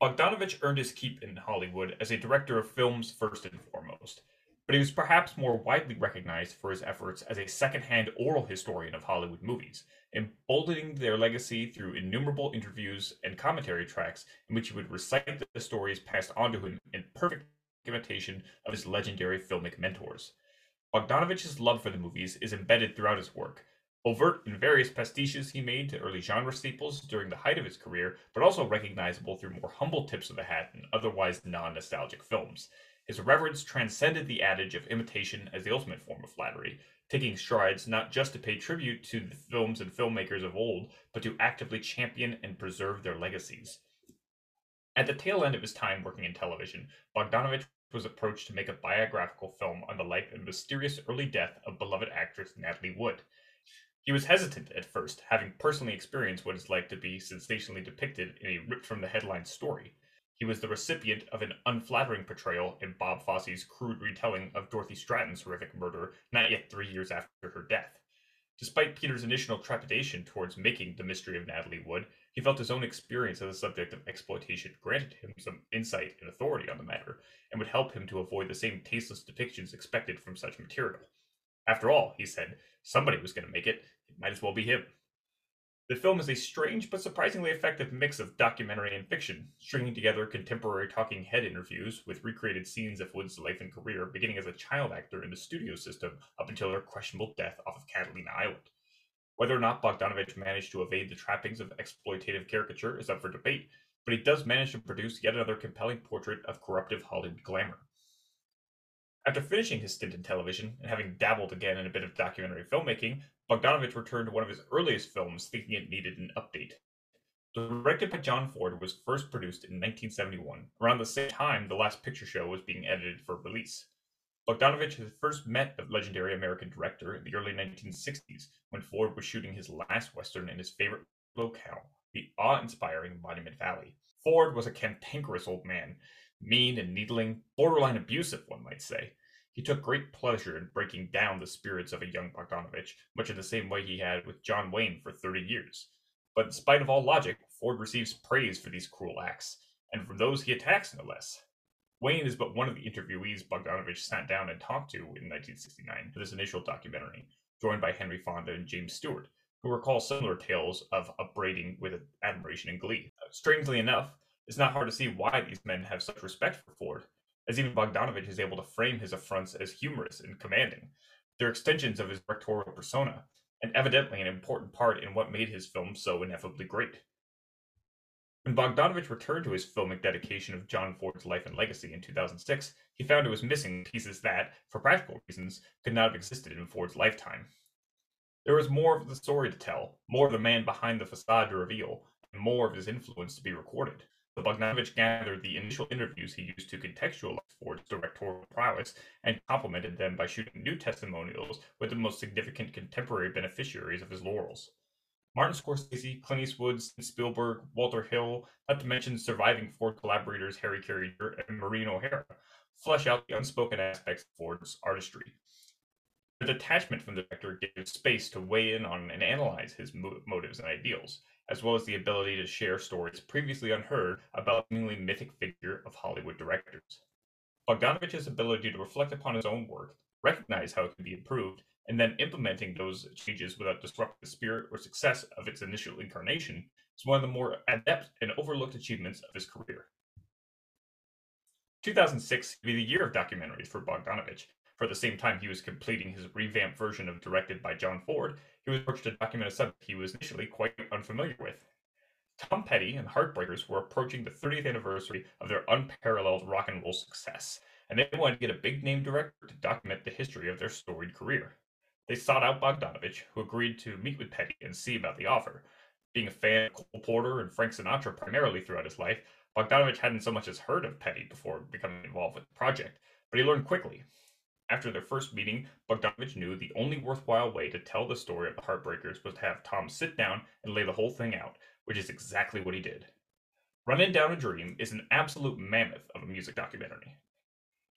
Bogdanovich earned his keep in Hollywood as a director of films first and foremost, but he was perhaps more widely recognized for his efforts as a second-hand oral historian of Hollywood movies, emboldening their legacy through innumerable interviews and commentary tracks in which he would recite the stories passed on to him in perfect imitation of his legendary filmic mentors. Bogdanovich's love for the movies is embedded throughout his work, overt in various pastiches he made to early genre staples during the height of his career, but also recognizable through more humble tips of the hat in otherwise non nostalgic films. His reverence transcended the adage of imitation as the ultimate form of flattery, taking strides not just to pay tribute to the films and filmmakers of old, but to actively champion and preserve their legacies. At the tail end of his time working in television, Bogdanovich was approached to make a biographical film on the life and mysterious early death of beloved actress Natalie Wood. He was hesitant at first, having personally experienced what it's like to be sensationally depicted in a ripped from the headlines story. He was the recipient of an unflattering portrayal in Bob Fosse's crude retelling of Dorothy Stratten's horrific murder not yet three years after her death. Despite Peter's initial trepidation towards making The Mystery of Natalie Wood, he felt his own experience as a subject of exploitation granted him some insight and authority on the matter, and would help him to avoid the same tasteless depictions expected from such material. After all, he said, somebody was going to make it, it might as well be him. The film is a strange but surprisingly effective mix of documentary and fiction, stringing together contemporary talking head interviews with recreated scenes of Wood's life and career, beginning as a child actor in the studio system up until her questionable death off of Catalina Island. Whether or not Bogdanovich managed to evade the trappings of exploitative caricature is up for debate, but he does manage to produce yet another compelling portrait of corruptive Hollywood glamour. After finishing his stint in television and having dabbled again in a bit of documentary filmmaking, Bogdanovich returned to one of his earliest films thinking it needed an update. Directed by John Ford, was first produced in 1971, around the same time The Last Picture Show was being edited for release. Bogdanovich had first met the legendary American director in the early 1960s when Ford was shooting his last Western in his favorite locale, the awe inspiring Monument Valley. Ford was a cantankerous old man, mean and needling, borderline abusive, one might say. He took great pleasure in breaking down the spirits of a young Bogdanovich, much in the same way he had with John Wayne for 30 years. But in spite of all logic, Ford receives praise for these cruel acts, and from those he attacks no less. Wayne is but one of the interviewees Bogdanovich sat down and talked to in 1969 for this initial documentary, joined by Henry Fonda and James Stewart, who recall similar tales of upbraiding with admiration and glee. Uh, strangely enough, it's not hard to see why these men have such respect for Ford, as even Bogdanovich is able to frame his affronts as humorous and commanding. They're extensions of his directorial persona, and evidently an important part in what made his film so ineffably great. When Bogdanovich returned to his filmic dedication of John Ford's life and legacy in 2006, he found it was missing pieces that, for practical reasons, could not have existed in Ford's lifetime. There was more of the story to tell, more of the man behind the facade to reveal, and more of his influence to be recorded. Bogdanovich gathered the initial interviews he used to contextualize Ford's directorial prowess and complemented them by shooting new testimonials with the most significant contemporary beneficiaries of his laurels. Martin Scorsese, Clint Eastwood, Spielberg, Walter Hill, not to mention surviving Ford collaborators Harry Carey and Maureen O'Hara, flesh out the unspoken aspects of Ford's artistry. The detachment from the director gives space to weigh in on and analyze his motives and ideals, as well as the ability to share stories previously unheard about the seemingly mythic figure of Hollywood directors. Bogdanovich's ability to reflect upon his own work, recognize how it can be improved, and then implementing those changes without disrupting the spirit or success of its initial incarnation is one of the more adept and overlooked achievements of his career. 2006 would be the year of documentaries for Bogdanovich, for the same time he was completing his revamped version of Directed by John Ford, he was approached to document a subject he was initially quite unfamiliar with. Tom Petty and Heartbreakers were approaching the 30th anniversary of their unparalleled rock and roll success, and they wanted to get a big name director to document the history of their storied career. They sought out Bogdanovich, who agreed to meet with Petty and see about the offer. Being a fan of Cole Porter and Frank Sinatra primarily throughout his life, Bogdanovich hadn't so much as heard of Petty before becoming involved with the project, but he learned quickly after their first meeting, Bogdanovich knew the only worthwhile way to tell the story of the Heartbreakers was to have Tom sit down and lay the whole thing out, which is exactly what he did. Running Down a Dream is an absolute mammoth of a music documentary.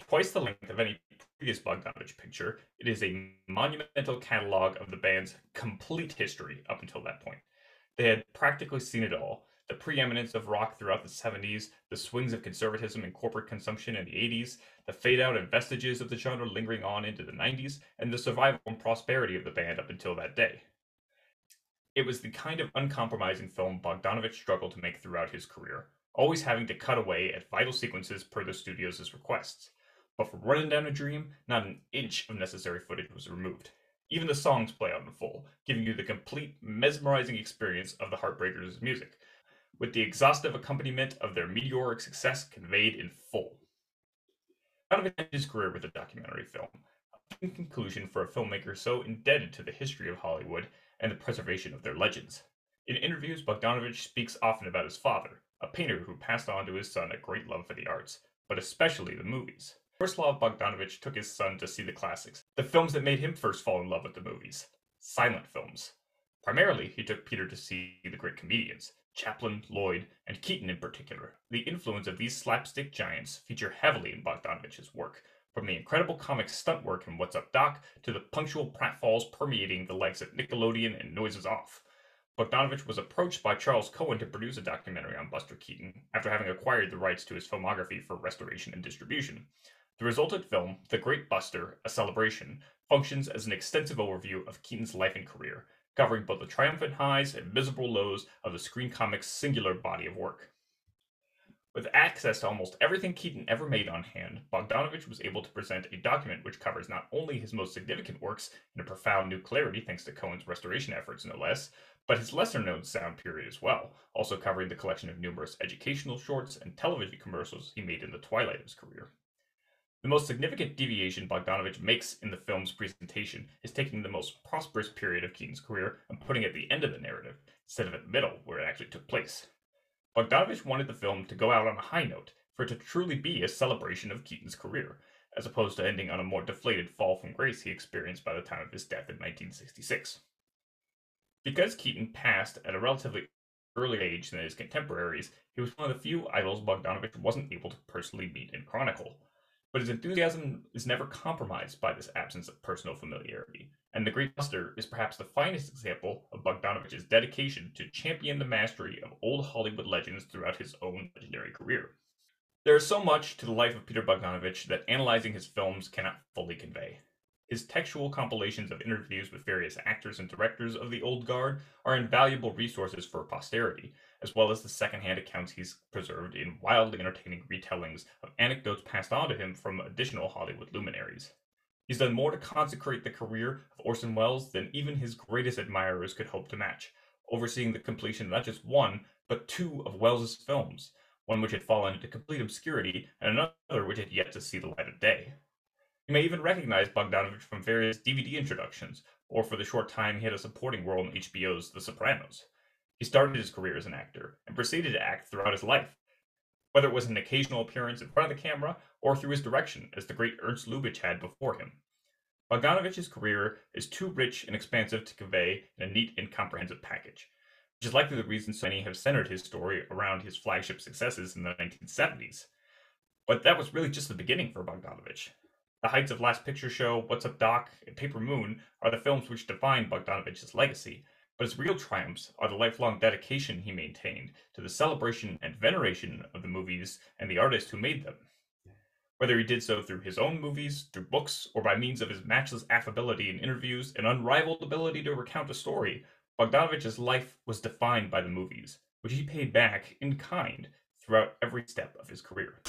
Twice the length of any previous Bogdanovich picture, it is a monumental catalog of the band's complete history up until that point. They had practically seen it all, the preeminence of rock throughout the 70s, the swings of conservatism and corporate consumption in the 80s, the fade out and vestiges of the genre lingering on into the 90s, and the survival and prosperity of the band up until that day. It was the kind of uncompromising film Bogdanovich struggled to make throughout his career, always having to cut away at vital sequences per the studio's requests. But for Running Down a Dream, not an inch of necessary footage was removed. Even the songs play out in full, giving you the complete, mesmerizing experience of the Heartbreakers' music, with the exhaustive accompaniment of their meteoric success conveyed in full. Out of his career with a documentary film, a conclusion for a filmmaker so indebted to the history of Hollywood and the preservation of their legends. In interviews, Bogdanovich speaks often about his father, a painter who passed on to his son a great love for the arts, but especially the movies. Miroslav Bogdanovich took his son to see the classics, the films that made him first fall in love with the movies, silent films. Primarily, he took Peter to see the great comedians, Chaplin, Lloyd, and Keaton in particular. The influence of these slapstick giants feature heavily in Bogdanovich's work, from the incredible comic stunt work in What's Up Doc to the punctual pratfalls permeating the likes of Nickelodeon and Noises Off. Bogdanovich was approached by Charles Cohen to produce a documentary on Buster Keaton after having acquired the rights to his filmography for restoration and distribution. The resultant film, The Great Buster, A Celebration, functions as an extensive overview of Keaton's life and career, covering both the triumphant highs and miserable lows of the Screen Comics' singular body of work. With access to almost everything Keaton ever made on hand, Bogdanovich was able to present a document which covers not only his most significant works in a profound new clarity thanks to Cohen's restoration efforts, no less, but his lesser known sound period as well, also covering the collection of numerous educational shorts and television commercials he made in the twilight of his career. The most significant deviation Bogdanovich makes in the film's presentation is taking the most prosperous period of Keaton's career and putting it at the end of the narrative, instead of at the middle, where it actually took place. Bogdanovich wanted the film to go out on a high note, for it to truly be a celebration of Keaton's career, as opposed to ending on a more deflated fall from grace he experienced by the time of his death in 1966. Because Keaton passed at a relatively early age than his contemporaries, he was one of the few idols Bogdanovich wasn't able to personally meet and chronicle but his enthusiasm is never compromised by this absence of personal familiarity. And The Great Buster is perhaps the finest example of Bogdanovich's dedication to champion the mastery of old Hollywood legends throughout his own legendary career. There is so much to the life of Peter Bogdanovich that analyzing his films cannot fully convey. His textual compilations of interviews with various actors and directors of the old guard are invaluable resources for posterity, as well as the secondhand accounts he's preserved in wildly entertaining retellings of anecdotes passed on to him from additional Hollywood luminaries. He's done more to consecrate the career of Orson Welles than even his greatest admirers could hope to match, overseeing the completion of not just one, but two of Welles's films, one which had fallen into complete obscurity and another which had yet to see the light of day. You may even recognize Bogdanovich from various DVD introductions, or for the short time he had a supporting role in HBO's The Sopranos. He started his career as an actor and proceeded to act throughout his life, whether it was an occasional appearance in front of the camera or through his direction, as the great Ernst Lubitsch had before him. Bogdanovich's career is too rich and expansive to convey in a neat and comprehensive package, which is likely the reason so many have centered his story around his flagship successes in the 1970s. But that was really just the beginning for Bogdanovich. The Heights of Last Picture Show, What's Up Doc, and Paper Moon are the films which define Bogdanovich's legacy, but his real triumphs are the lifelong dedication he maintained to the celebration and veneration of the movies and the artists who made them. Whether he did so through his own movies, through books, or by means of his matchless affability in interviews and unrivaled ability to recount a story, Bogdanovich's life was defined by the movies, which he paid back in kind throughout every step of his career.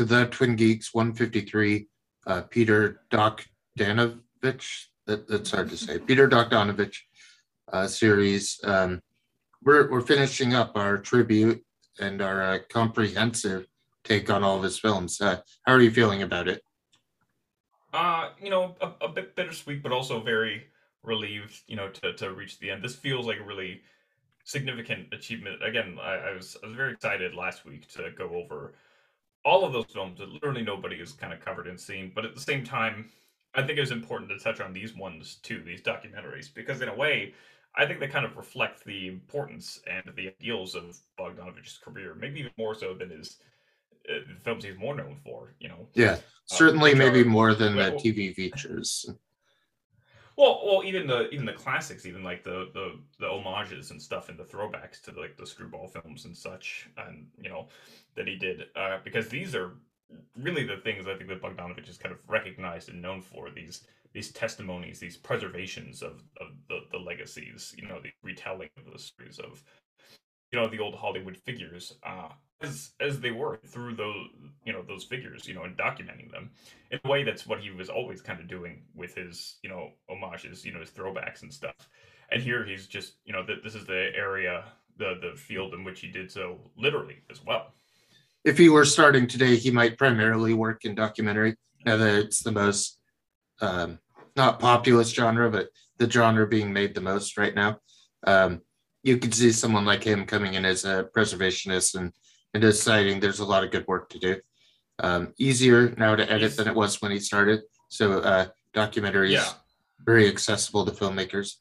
To the Twin Geeks 153. Uh, Peter Doc Danovich. That, that's hard to say. Peter Doc Danovich uh, series. Um, we're we're finishing up our tribute and our uh, comprehensive take on all of his films. Uh, how are you feeling about it? Uh, you know, a, a bit bittersweet, but also very relieved, you know, to to reach the end. This feels like a really significant achievement. Again, I, I was I was very excited last week to go over all of those films that literally nobody has kind of covered and seen. But at the same time, I think it was important to touch on these ones too, these documentaries, because in a way, I think they kind of reflect the importance and the ideals of Bogdanovich's career, maybe even more so than his uh, films he's more known for. You know. Yeah, certainly, uh, maybe are, more than well, the TV features. Well, well, even the even the classics, even like the the the homages and stuff and the throwbacks to like the screwball films and such, and you know that he did, uh, because these are really the things I think that Bogdanovich is kind of recognized and known for these these testimonies, these preservations of, of the, the legacies, you know, the retelling of the stories of, you know, the old Hollywood figures, uh, as as they were through those, you know, those figures, you know, and documenting them in a way that's what he was always kind of doing with his, you know, homages, you know, his throwbacks and stuff. And here he's just, you know, that this is the area, the the field in which he did so literally as well if he were starting today, he might primarily work in documentary. Now that it's the most um, not populist genre, but the genre being made the most right now. Um, you could see someone like him coming in as a preservationist and, and deciding there's a lot of good work to do. Um, easier now to edit than it was when he started. So uh, documentaries yeah. very accessible to filmmakers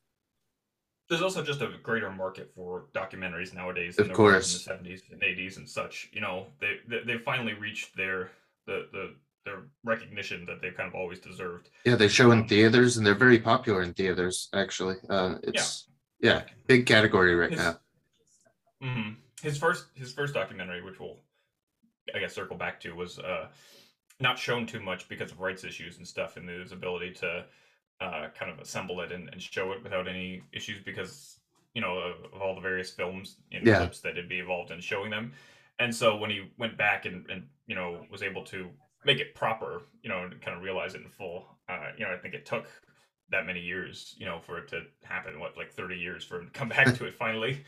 there's also just a greater market for documentaries nowadays of course in the 70s and 80s and such you know they they, they finally reached their the the their recognition that they've kind of always deserved yeah they show in theaters and they're very popular in theaters actually uh it's yeah, yeah big category right his, now mm-hmm. His first his first documentary which we'll i guess circle back to was uh not shown too much because of rights issues and stuff and his ability to uh, kind of assemble it and, and, show it without any issues because you know of, of all the various films and yeah. clips that it'd be involved in showing them. And so when he went back and, and you know was able to make it proper, you know, and kind of realize it in full, uh, you know, I think it took that many years, you know, for it to happen. What like thirty years for him to come back to it finally.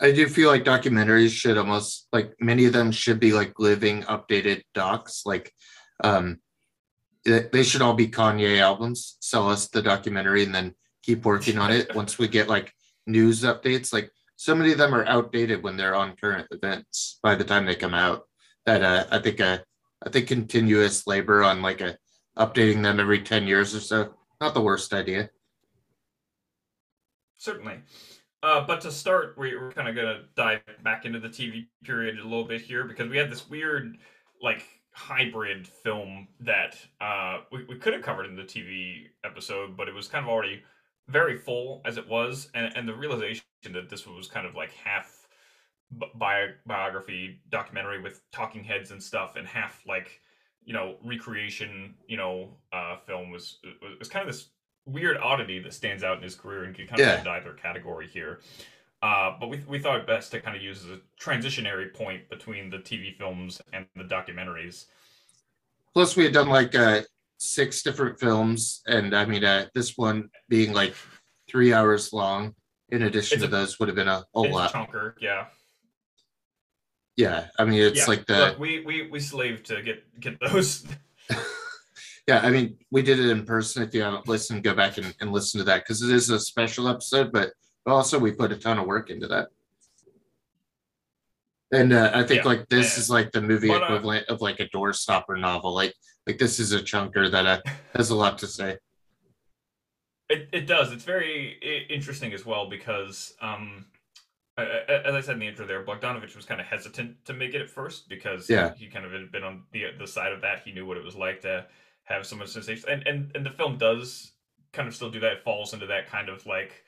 I do feel like documentaries should almost like many of them should be like living updated docs. Like um they should all be Kanye albums. Sell us the documentary and then keep working on it once we get like news updates. Like so many of them are outdated when they're on current events by the time they come out. That uh, I think uh, I think continuous labor on like a updating them every 10 years or so, not the worst idea. Certainly. Uh, but to start, we're kind of going to dive back into the TV period a little bit here because we had this weird, like, hybrid film that uh, we, we could have covered in the TV episode, but it was kind of already very full as it was, and, and the realization that this was kind of like half bi- biography documentary with talking heads and stuff, and half like you know recreation, you know, uh, film was was kind of this weird oddity that stands out in his career and can kind of yeah. fit either category here. Uh, but we, we thought it best to kind of use as a transitionary point between the TV films and the documentaries. Plus, we had done like uh, six different films, and I mean, uh, this one being like three hours long. In addition it's to a, those, would have been a whole lot. chunker, yeah. Yeah, I mean, it's yeah, like the look, we we we slaved to get get those. yeah, I mean, we did it in person. If you haven't listened, go back and, and listen to that because it is a special episode, but also we put a ton of work into that and uh, i think yeah, like this yeah. is like the movie but, uh, equivalent of like a doorstopper novel like like this is a chunker that uh, has a lot to say it, it does it's very interesting as well because um as I said in the intro there, Bogdanovich was kind of hesitant to make it at first because yeah. he, he kind of had been on the the side of that. He knew what it was like to have so much sensation, and and and the film does kind of still do that. It falls into that kind of like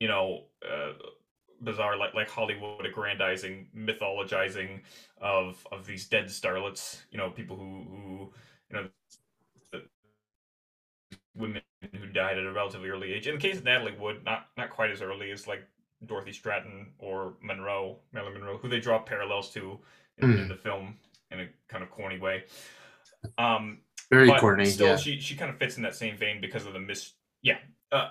you know, uh, bizarre like like Hollywood aggrandizing, mythologizing of of these dead starlets. You know, people who who you know. Women who died at a relatively early age. In the case of Natalie Wood, not not quite as early as like Dorothy Stratten or Monroe, Marilyn Monroe, who they draw parallels to in, mm. in the film in a kind of corny way. Um, Very corny. Still, yeah. she she kind of fits in that same vein because of the mis. Yeah, uh,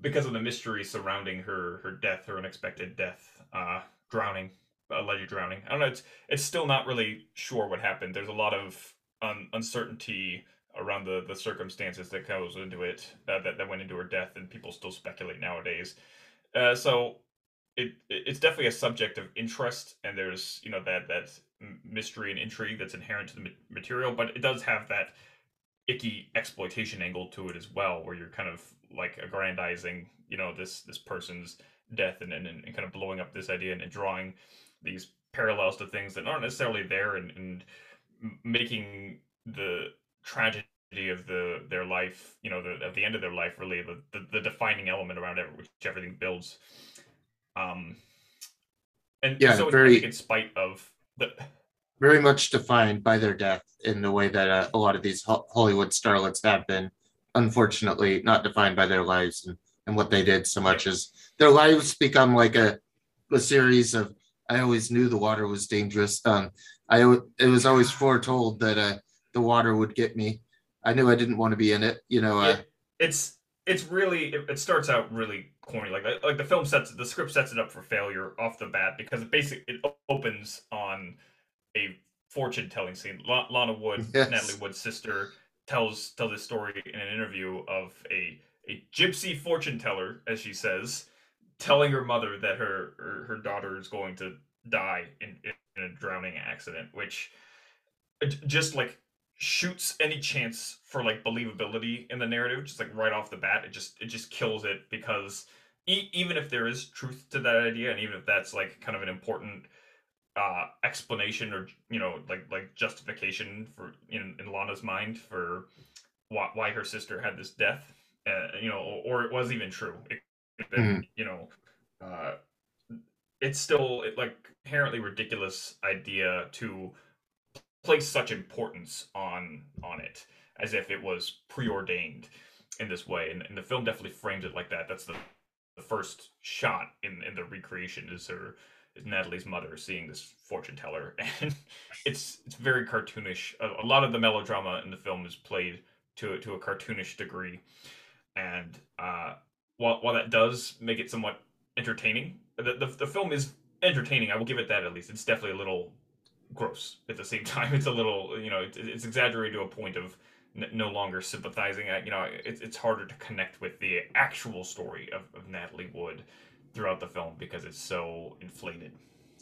because of the mystery surrounding her her death, her unexpected death, uh, drowning, alleged drowning. I don't know. It's it's still not really sure what happened. There's a lot of un- uncertainty around the the circumstances that goes into it uh, that that went into her death, and people still speculate nowadays. Uh, so it it's definitely a subject of interest, and there's you know that that mystery and intrigue that's inherent to the material, but it does have that icky exploitation angle to it as well, where you're kind of like aggrandizing, you know, this this person's death and and, and kind of blowing up this idea and, and drawing these parallels to things that aren't necessarily there and, and making the tragedy of the their life, you know, the, at the end of their life, really the, the, the defining element around it, which everything builds. Um, and Yeah, so very- in spite of very much defined by their death in the way that uh, a lot of these Ho- Hollywood starlets have been, unfortunately, not defined by their lives and, and what they did so much as their lives become like a, a series of, I always knew the water was dangerous. Um, I, it was always foretold that uh, the water would get me. I knew I didn't want to be in it, you know. Uh, it, it's it's really it, it starts out really corny. Like like the film sets the script sets it up for failure off the bat because it basically it opens on a fortune telling scene. La- lana wood Yes. natalie wood's sister tells tells this story in an interview of a a gypsy fortune teller as she says telling her mother that her her, her daughter is going to die in, in a drowning accident which just like shoots any chance for like believability in the narrative just like right off the bat. It just it just kills it because e- even if there is truth to that idea and even if that's like kind of an important uh explanation or you know like like justification for in, in lana's mind for why, why her sister had this death uh, you know or, or it was even true. It, Mhm. you know uh it's still it, like inherently ridiculous idea to place such importance on on it as if it was preordained in this way. And, and the film definitely frames it like that. That's the the first shot in in the recreation is her is natalie's mother seeing this fortune teller. And it's it's very cartoonish. A, a lot of the melodrama in the film is played to to a cartoonish degree. And uh while, while that does make it somewhat entertaining the, the, the film is entertaining. I will give it that at least. It's definitely a little gross at the same time. It's a little, you know, it's, it's exaggerated to a point of no longer sympathizing. I, you know, it's, it's harder to connect with the actual story of, of Natalie Wood throughout the film because it's so inflated.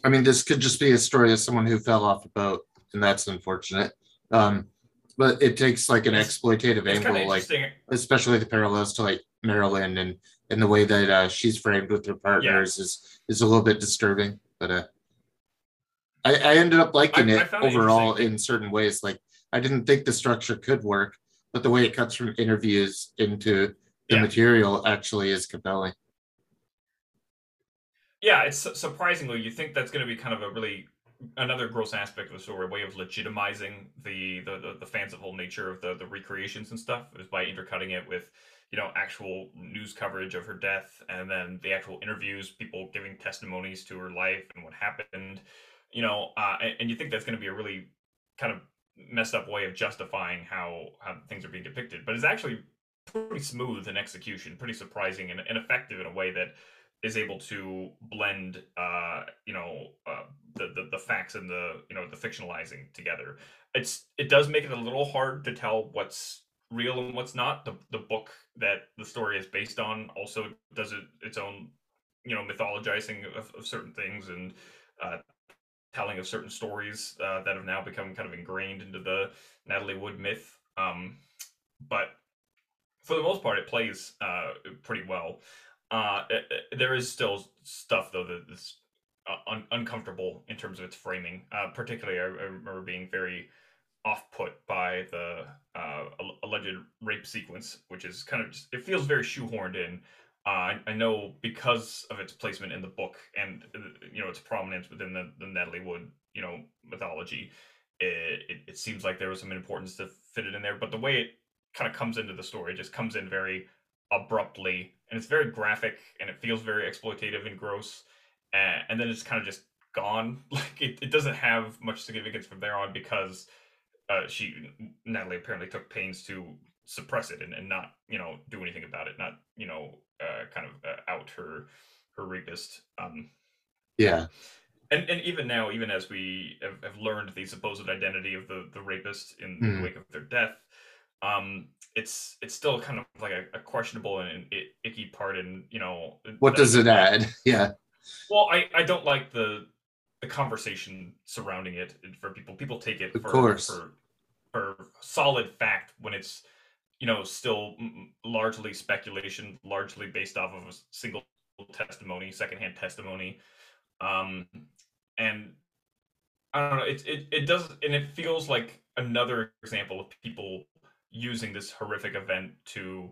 I mean, this could just be a story of someone who fell off a boat, and that's unfortunate. Um, but it takes like an It's- exploitative It's angle, like especially the parallels to like Marilyn and and the way that uh, she's framed with her partners is is a little bit disturbing. But uh, I, I ended up liking I- I it it overall in certain ways. Like I didn't think the structure could work, but the way it cuts from interviews into the Yeah. material actually is compelling. Yeah, it's surprisingly you think that's going to be kind of a really another gross aspect of the story, a way of legitimizing the the, the, the fanciful nature of the the recreations and stuff is by intercutting it with you know actual news coverage of her death and then the actual interviews, people giving testimonies to her life and what happened, you know, uh, and, and you think that's going to be a really kind of messed up way of justifying how how things are being depicted, but it's actually pretty smooth in execution, pretty surprising and, and effective in a way that is able to blend uh you know uh the, the the facts and the you know the fictionalizing together. It's it does make it a little hard to tell what's real and what's not. The the book that the story is based on also does it its own you know mythologizing of, of certain things and uh telling of certain stories uh, that have now become kind of ingrained into the natalie wood myth um but for the most part it plays uh pretty well uh, it- it- there is still stuff though that is uh, un- uncomfortable in terms of its framing. Uh, particularly, I, I remember being very off-put by the uh, alleged rape sequence, which is kind of just, it feels very shoehorned in. I, I know because of its placement in the book and uh, you know its prominence within the, the Natalie Wood you know mythology, it, it, it seems like there was some importance to fit it in there. But the way it kind of comes into the story, just comes in very abruptly and it's very graphic and it feels very exploitative and gross and then it's kind of just gone like it, it doesn't have much significance from there on because uh, she natalie apparently took pains to suppress it and, and not you know do anything about it not you know uh, kind of uh, out her her rapist um Yeah, and and even now, even as we have, have learned the supposed identity of the the rapist in the Mhm. wake of their death, um, it's it's still kind of like a, a questionable and, icky part, and you know, what does it add? Yeah. Well, I I don't like the the conversation surrounding it for people. People take it of for, course. for for solid fact when it's you know still largely speculation, largely based off of a single testimony, secondhand testimony, um, and I don't know. It it it does, and it feels like another example of people using this horrific event to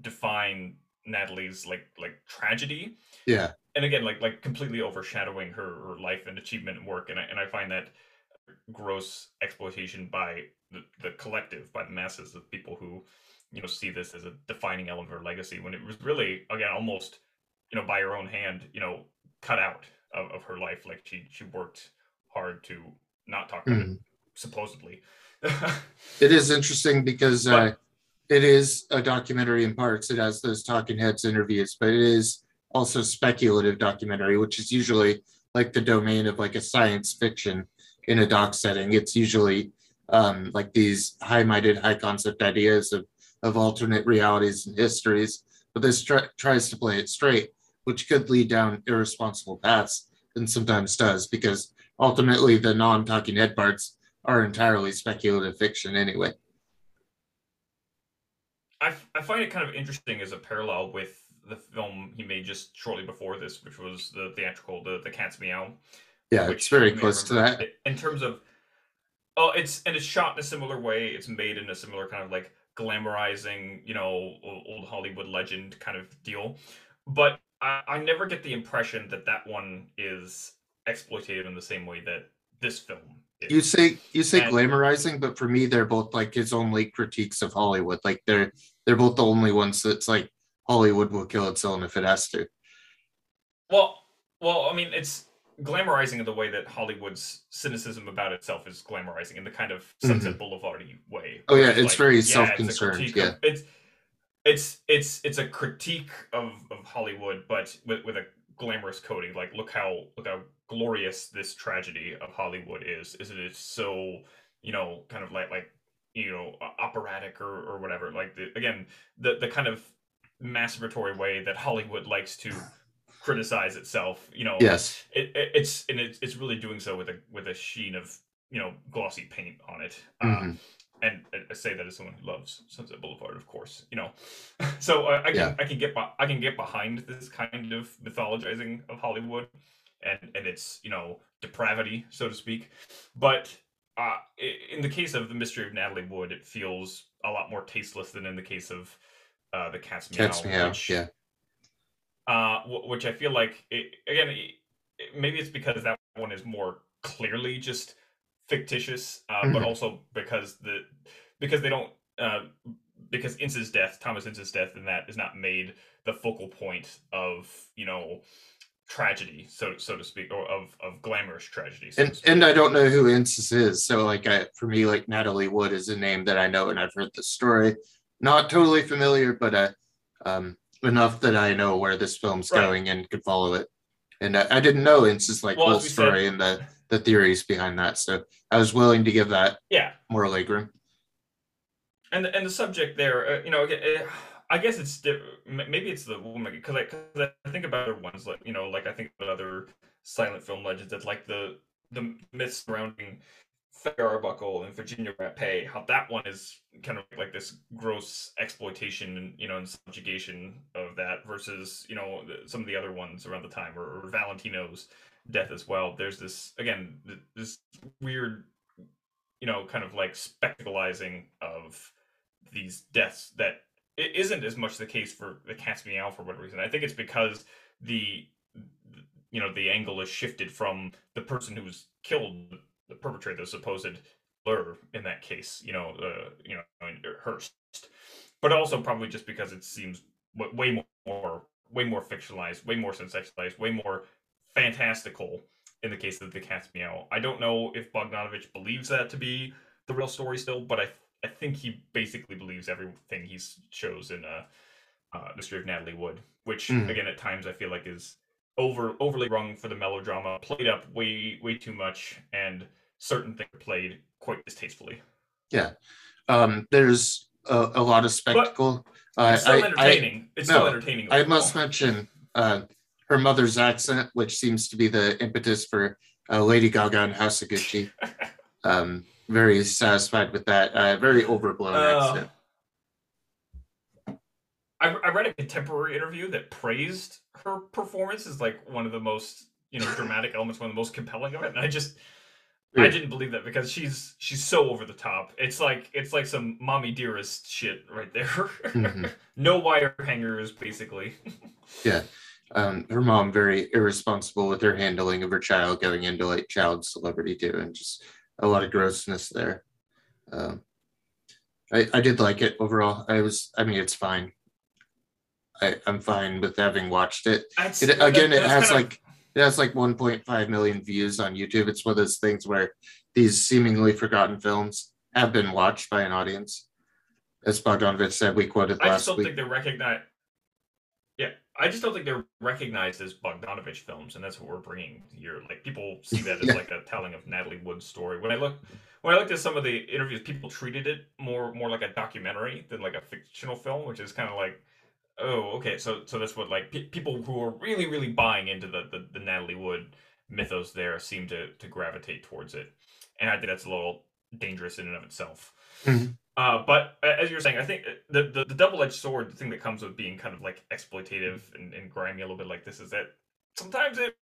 define Natalie's like like tragedy. Yeah. And again, like like completely overshadowing her, her life and achievement and work, and I, and I find that gross exploitation by the, the collective, by the masses of people who, you know, see this as a defining element of her legacy when it was really again almost, you know, by her own hand, you know, cut out of, of her life. Like she she worked hard to not talk about mm. it, supposedly. it is interesting because uh, it is a documentary in parts. It has those talking heads interviews, but it is also speculative documentary, which is usually like the domain of like a science fiction in a doc setting. It's usually um, like these high-minded, high-concept ideas of of alternate realities and histories. But this tr- tries to play it straight, which could lead down irresponsible paths, and sometimes does, because ultimately the non-talking head parts are entirely speculative fiction anyway. I, I find it kind of interesting as a parallel with the film he made just shortly before this, which was the theatrical, the the Cat's Meow. Yeah, it's very close to that. In terms of, oh, it's and it's shot in a similar way. It's made in a similar kind of like glamorizing, you know, old Hollywood legend kind of deal. But I, I never get the impression that that one is exploitative in the same way that this film you say you say and, glamorizing, but for me, they're both like his only critiques of Hollywood. Like they're they're both the only ones that's like Hollywood will kill its own if it has to. Well, well, I mean, it's glamorizing in the way that Hollywood's cynicism about itself is glamorizing in the kind of Sunset mm-hmm. Boulevard way. Oh yeah, it's like, very yeah, self-concerned. It's yeah, of, it's it's it's it's a critique of of Hollywood, but with with a glamorous coating. Like look how look how glorious this tragedy of Hollywood is. Is it it is so you know kind of like like you know operatic or or whatever. Like the, again the the kind of masturbatory way that Hollywood likes to criticize itself. You know, yes, it, it, it's and it's it's really doing so with a with a sheen of you know glossy paint on it. Mm-hmm. Uh, and I say that as someone who loves Sunset Boulevard, of course, you know. so I, I can yeah. I can get I can get behind this kind of mythologizing of Hollywood, and and its you know depravity, so to speak. But uh, in the case of the mystery of Natalie Wood, it feels a lot more tasteless than in the case of uh, the Cat's Meow. Cat's Meow, which, yeah. Uh, which I feel like it, again, maybe it's because that one is more clearly just fictitious, uh, mm-hmm. but also because the because they don't uh, because Ince's death, Thomas Ince's death, and that is not made the focal point of you know tragedy, so so to speak, or of of glamorous tragedy. So and and I don't know who Inces is, so like I, for me, like Natalie Wood is a name that I know and I've heard the story. Not totally familiar, but uh, um, enough that I know where this film's right. going and could follow it. And I, I didn't know it's just like well, whole story said, and the the theories behind that. So I was willing to give that yeah more legroom. And the, and the subject there, uh, you know, it, eh, I guess it's maybe it's the woman because I, cause I think about other ones like you know like I think about other silent film legends that like the the myths surrounding Fatty Arbuckle and Virginia Rappe, how that one is kind of like this gross exploitation and you know and subjugation of that versus you know some of the other ones around the time or, or Valentino's death as well. There's this again this weird, you know, kind of like spectacleizing of these deaths that it isn't as much the case for the Cat's Meow for whatever reason. I think it's because the you know the angle is shifted from the person who's killed the perpetrator, the supposed blur in that case. You know, uh, you know Hearst, but also probably just because it seems way more way more fictionalized, way more sensationalized, way more fantastical in the case of the cat's meow. I don't know if Bogdanovich believes that to be the real story still, but I I think he basically believes everything he shows in uh, uh, the story of Natalie Wood, which mm. again at times I feel like is over overly rung for the melodrama, played up way way too much, and certain things played quite distastefully. Yeah, um, there's a, a lot of spectacle. But it's still I, entertaining. I, it's no, still entertaining. I must mention uh, her mother's accent, which seems to be the impetus for uh, Lady Gaga and House of Gucci. um, very satisfied with that. Uh, very overblown Uh, accent. I, I read a contemporary interview that praised her performance is like one of the most you know dramatic elements, one of the most compelling of it, and I just I didn't believe that because she's she's so over the top. It's like it's like some mommy dearest shit right there. Mhm. no wire hangers, basically. Yeah. Um, her mom very irresponsible with her handling of her child going into like child celebrity too, and just a lot of grossness there. Um, I I did like it overall. I was I mean it's fine. I I'm fine with having watched it. That's- It, again, it has kind of- like it has like 1.5 million views on YouTube. It's one of those things where these seemingly forgotten films have been watched by an audience. As Bogdanovich said, we quoted I just don't week. think they're recognized. Yeah, I just don't think they're recognized as Bogdanovich films, and that's what we're bringing here. Like people see that as like a telling of Natalie Wood's story. When I look, when I looked at some of the interviews, people treated it more more like a documentary than like a fictional film, which is kind of like, oh, okay, so so that's what like pe- people who are really really buying into the, the the Natalie Wood mythos there seem to to gravitate towards it, and I think that's a little dangerous in and of itself. Mhm. Uh, but as you're saying, I think uh, the, the, the double-edged sword, the thing that comes with being kind of like exploitative and, and grimy a little bit like this is that sometimes it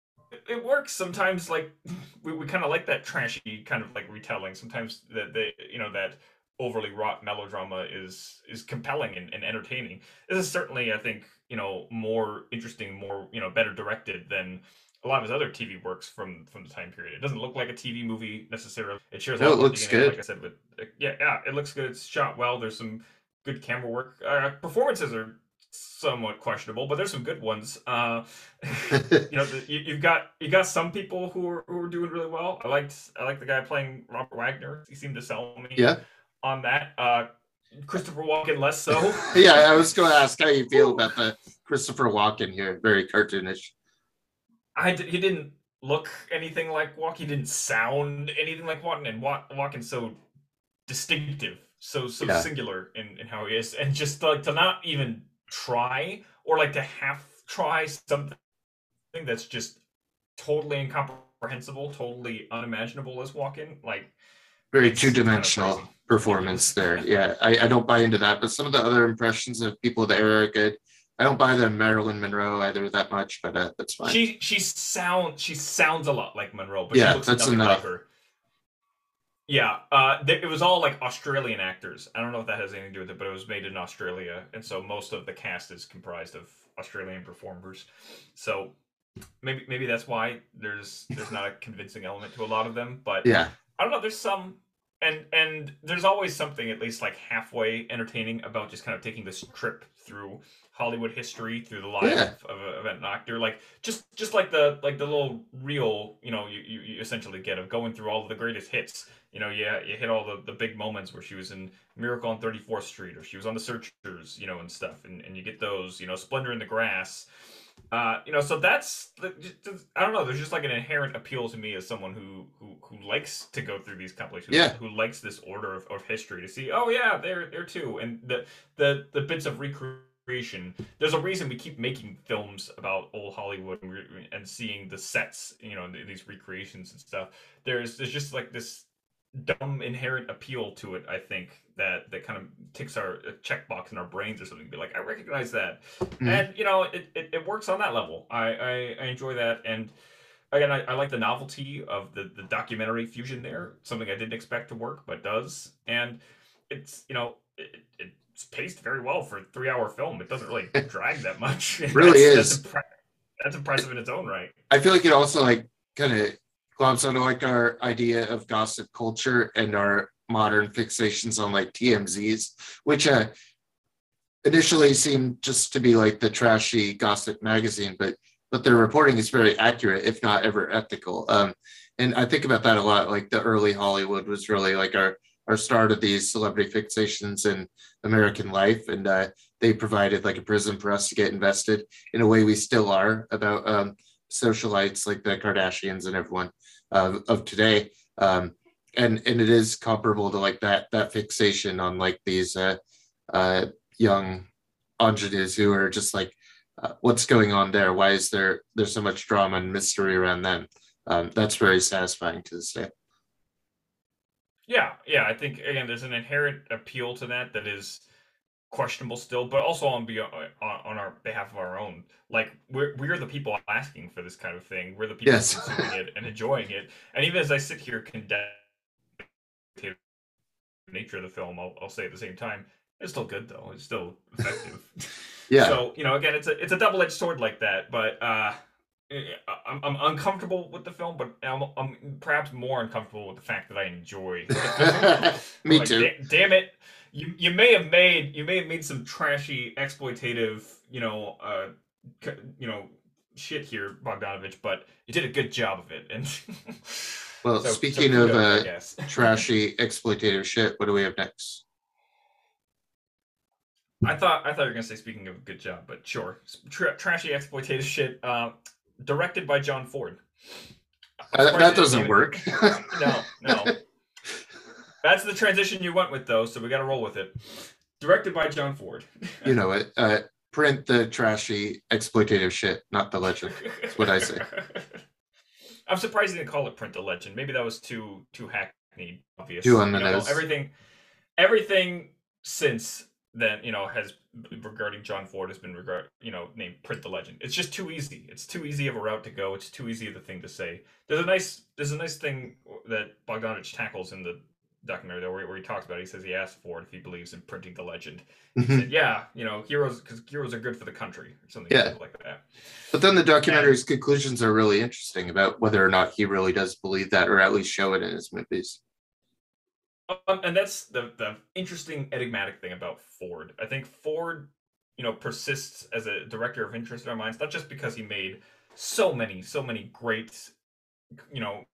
it works. Sometimes like we, we kind of like that trashy kind of like retelling. Sometimes that they you know that overly wrought melodrama is is compelling and, and entertaining. This is certainly I think you know more interesting, more you know better directed than a lot of his other TV works from from the time period. It doesn't look like a TV movie necessarily. It shares No, a it lot of looks good. Like I said, with uh, yeah, yeah, it looks good. It's shot well. There's some good camera work. Uh, performances are somewhat questionable, but there's some good ones. Uh, you know, the, you, you've got you got some people who are who are doing really well. I liked I like the guy playing Robert Wagner. He seemed to sell me yeah, on that. Uh, Christopher Walken less so. yeah. I was going to ask how you feel about the Christopher Walken here. Very cartoonish. I he didn't look anything like Walken. He didn't sound anything like Walken, and Wa- Walken's so distinctive, so so Yeah. singular in, in how he is, and just like to not even try or like to half try something that's just totally incomprehensible, totally unimaginable as Walken. Like Very It's kind of. Performance there. Yeah, I, I don't buy into that. But some of the other impressions of people era are good. I don't buy the Marilyn Monroe either that much, but uh, that's fine. she she sound she sounds a lot like Monroe, but Yeah, she looks that's enough. like her. Yeah, uh, th- it was all like Australian actors. I don't know if that has anything to do with it, but it was made in Australia, and so most of the cast is comprised of Australian performers. So maybe maybe that's why there's there's not a convincing element to a lot of them. But yeah, I don't know. There's some, and and there's always something at least like halfway entertaining about just kind of taking this trip through Hollywood history, through the life Yeah. of, a, of an actor. Like just just like the like the little reel, you know, you, you, you essentially get of going through all of the greatest hits. You know, yeah, you hit all the, the big moments where she was in Miracle on 34th Street or she was on The Searchers, you know, and stuff, and, and you get those, you know, Splendor in the Grass. Uh, you know, so that's the, I don't know. There's just like an inherent appeal to me as someone who who, who likes to go through these compilations, Yeah. who likes this order of, of history to see. Oh yeah, there there too, and the the the bits of recreation. There's a reason we keep making films about old Hollywood and, and seeing the sets, you know, these recreations and stuff. There's there's just like this dumb inherent appeal to it. I think that that kind of ticks our uh, a checkbox in our brains or something. Be like, I recognize that mm-hmm. and you know it, it, it works on that level I, I i enjoy that and again i, I like the novelty of the the documentary fusion there something i didn't expect to work but does and it's you know it, it- it's paced very well for a three hour film it doesn't really drag that much Really That's- is. that's, impre- that's impressive in its own right I feel like it also like kind of gloms onto like our idea of gossip culture and our modern fixations on like TMZs, which uh initially seemed just to be like the trashy gossip magazine, but but their reporting is very accurate, if not ever ethical. Um, and I think about that a lot. Like the early Hollywood was really like our our start of these celebrity fixations in American life, and uh, they provided like a prism for us to get invested in a way we still are about um, socialites like the Kardashians and everyone uh, of today. Um, and and it is comparable to like that that fixation on like these uh, uh, young ingenues who are just like, uh, what's going on there? Why is there there's so much drama and mystery around them? Um, that's very satisfying to this day. Yeah, yeah. I think again, there's an inherent appeal to that that is questionable still, but also on be on, on our behalf of our own. Like we're we're the people asking for this kind of thing. We're the people Yes. consuming it and enjoying it. And even as I sit here condemn the nature of the film, I'll, I'll say at the same time, it's still good though. It's still effective. Yeah. So you know, again, it's a it's a double edged sword like that. But uh, I'm, I'm uncomfortable with the film, but I'm, I'm perhaps more uncomfortable with the fact that I enjoy. Me Like, too. da- damn it! You you may have made you may have made some trashy exploitative you know uh you know shit here Bogdanovich, but you did a good job of it. And Well, so- so speaking of kudos, uh, trashy exploitative shit, what do we have next? I thought I thought you were gonna say speaking of a good job, but sure, Tra- trashy exploitative shit. Uh, directed by John Ford. Uh, that doesn't work. No, no. That's the transition you went with, though, so we got to roll with it. Directed by John Ford. you know it. Uh, print the trashy exploitative shit, not the legend. That's what I say. I'm surprised you didn't call it Print the Legend. Maybe that was too too hackneyed, obvious. Too on the You know, nose. Everything, everything since then, you know, has regarding John Ford has been regard, you know, named Print the Legend. It's just too easy. It's too easy of a route to go. It's too easy of a thing to say. There's a nice there's a nice thing that Bogdanovich tackles in the documentary though, where, where he talks about. It. He says he asked Ford if he believes in printing the legend. He Mhm. said, "Yeah, you know, heroes because heroes are good for the country or something Yeah. like that." But then the documentary's conclusions are really interesting about whether or not he really does believe that, or at least show it in his movies. Um, and that's the the interesting enigmatic thing about Ford. I think Ford, you know, persists as a director of interest in our minds, not just because he made so many, so many great, you know,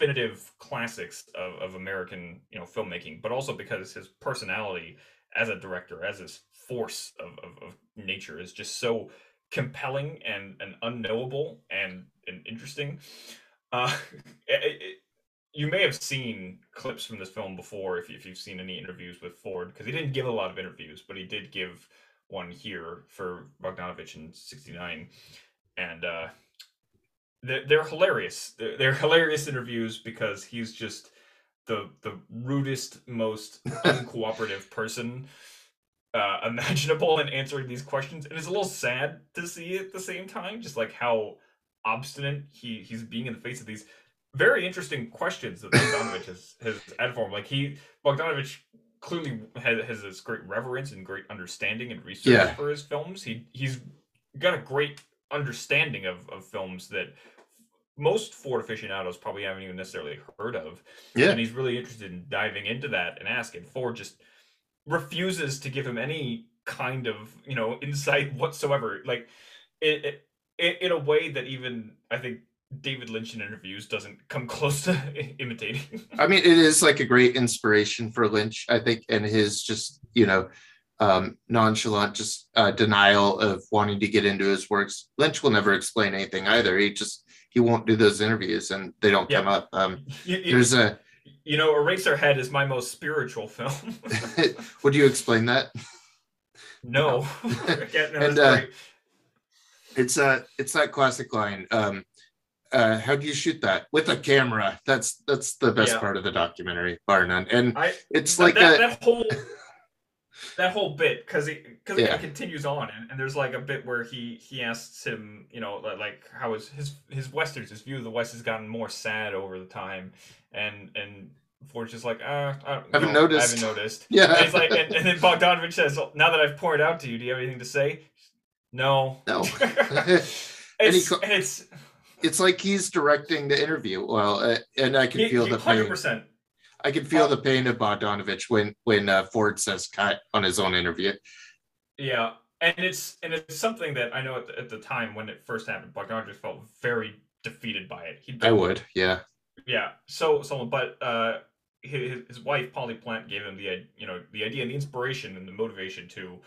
definitive classics of, of American, you know, filmmaking, but also because his personality as a director, as his force of, of, of nature is just so compelling and, and unknowable and, and interesting. Uh, it, it, you may have seen clips from this film before if, if you've seen any interviews with Ford, because he didn't give a lot of interviews, but he did give one here for Bogdanovich in '69, and uh, they're, they're hilarious. They're, they're hilarious interviews because he's just the the rudest, most uncooperative person uh, imaginable in answering these questions, and it's a little sad to see at the same time, just like how obstinate he he's being in the face of these very interesting questions that Bogdanovich has has had for him. Like he Bogdanovich clearly has, has this great reverence and great understanding and research Yeah. for his films. He he's got a great understanding of, of films that most Ford aficionados probably haven't even necessarily heard of. Yeah. And he's really interested in diving into that and asking. Ford just refuses to give him any kind of, you know, insight whatsoever. Like it, it, it in a way that even I think David Lynch in interviews doesn't come close to imitating. I mean, it is like a great inspiration for Lynch, I think, and his just, you know, um, nonchalant just uh, denial of wanting to get into his works. Lynch will never explain anything either. He just he won't do those interviews, and they don't come up. Um, you, you- there's a. you know, Eraserhead is my most spiritual film. Would you explain that? no, yeah, no, And, it's uh. It's uh it's that classic line. Um, uh, how do you shoot that with a camera? That's that's the best Yeah. part of the documentary, bar none. And I it's like that, a that whole that whole bit because it because Yeah. it continues on and, and there's like a bit where he he asks him you know like how his his his westerns his view of the west has gotten more sad over the time and and Ford's just like uh I don't Haven't noticed." I haven't noticed yeah. and, it's like, and, and then Bogdanovich says well, now that I've pointed out to you do you have anything to say no No. it's, co- and it's it's like he's directing the interview. Well, uh, and I can feel the hundred pain. percent I can feel the pain of Bogdanovich when when uh, Ford says cut on his own interview. Yeah, and it's and it's something that I know at the, at the time when it first happened, Bogdanovich felt very defeated by it. He I would, yeah, yeah. So so but uh, his, his wife Polly Platt gave him the you know the idea and the inspiration and the motivation to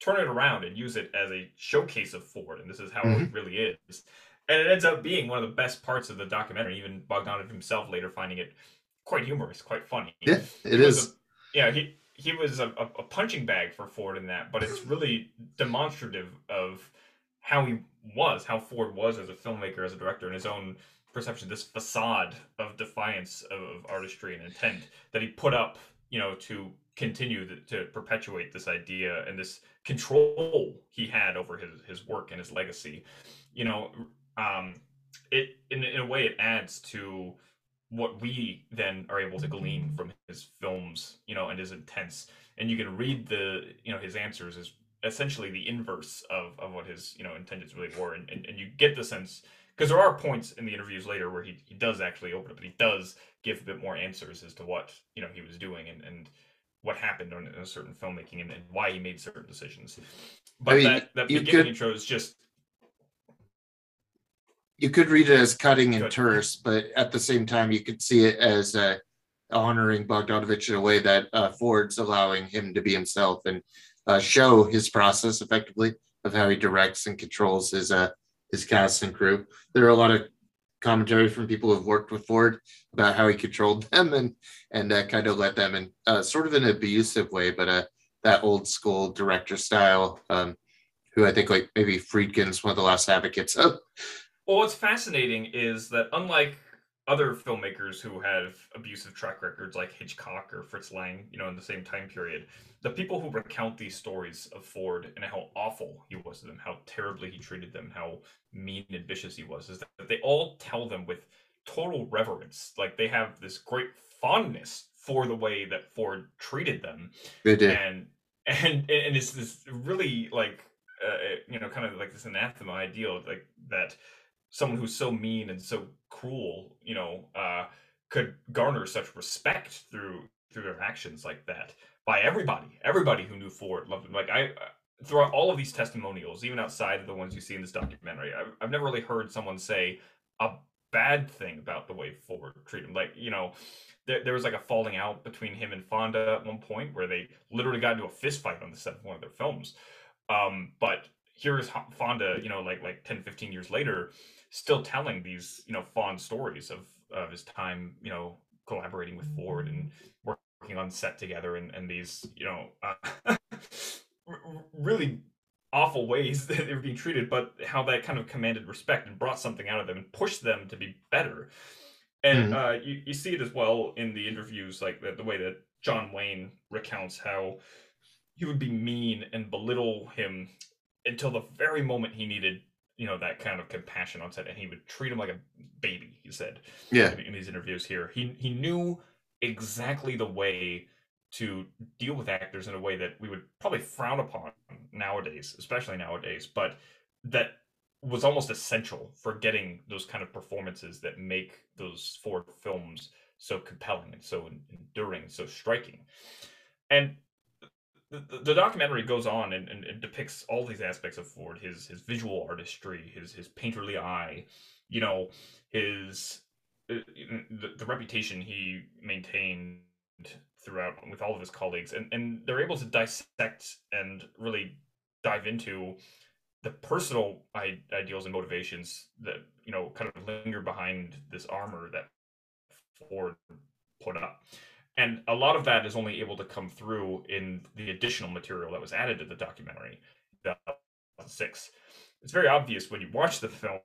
turn it around and use it as a showcase of Ford, and this is how it really is. And it ends up being one of the best parts of the documentary. Even Bogdanovich himself later finding it quite humorous, quite funny. yeah, it is. a- yeah, he he was a, a punching bag for Ford in that, but it's really demonstrative of how he was, how Ford was as a filmmaker, as a director, and his own perception, this facade of defiance of artistry and intent that he put up, you know, to continue the, to perpetuate this idea and this control he had over his his work and his legacy. You know, um, it in, in a way it adds to what we then are able to glean mm-hmm. from his films, you know, and his intents. And you can read the, you know, his answers is essentially the inverse of, of what his, you know, intentions really were. And, and, and you get the sense because there are points in the interviews later where he, he does actually open up, but he does give a bit more answers as to what you know he was doing and, and what happened on a certain filmmaking and, and why he made certain decisions. But I mean, that, that beginning could, intro is just you could read it as cutting and terse, but at the same time you could see it as uh, honoring Bogdanovich in a way that uh, Ford's allowing him to be himself and uh, show his process effectively of how he directs and controls his uh, his cast and crew. There are a lot of commentary from people who've worked with Ford about how he controlled them and and uh, kind of let them in uh, sort of an abusive way, but uh, that old school director style, um, who I think like maybe Friedkin's one of the last advocates of. Well, what's fascinating is that unlike other filmmakers who have abusive track records like Hitchcock or Fritz Lang, you know, in the same time period, the people who recount these stories of Ford and how awful he was to them, how terribly he treated them, how mean and vicious he was, is that they all tell them with total reverence. Like they have this great fondness for the way that Ford treated them. They did. And and and it's this really like uh, you know kind of like this anathema ideal like that someone who's so mean and so cruel, you know, uh, could garner such respect through through their actions like that by everybody. Everybody who knew Ford loved him. Like I, uh, throughout all of these testimonials, even outside of the ones you see in this documentary, I've, I've never really heard someone say a bad thing about the way Ford treated him. Like you know, there, there was like a falling out between him and Fonda at one point where they literally got into a fist fight on the set of one of their films. Um, but here's Fonda, you know, like like 10, 15 years later, still telling these you know fond stories of of his time you know collaborating with Ford and working on set together and and these you know uh, really awful ways that they were being treated, but how that kind of commanded respect and brought something out of them and pushed them to be better. And mm-hmm. uh, you, you see it as well in the interviews, like the, the way that John Wayne recounts how he would be mean and belittle him until the very moment he needed you know that kind of compassion on set and he would treat him like a baby he said. Yeah. In, in these interviews here. He he knew exactly the way to deal with actors in a way that we would probably frown upon nowadays especially nowadays but that was almost essential for getting those kind of performances that make those Ford films so compelling and so enduring so striking. And the, documentary goes on and, and, and, depicts all these aspects of Ford his his visual artistry his his painterly eye you know his uh, the, the reputation he maintained throughout with all of his colleagues. And and they're able to dissect and really dive into the personal ideals and motivations that you know kind of linger behind this armor that Ford put up and a lot of that is only able to come through in the additional material that was added to the documentary six. It's very obvious when you watch the film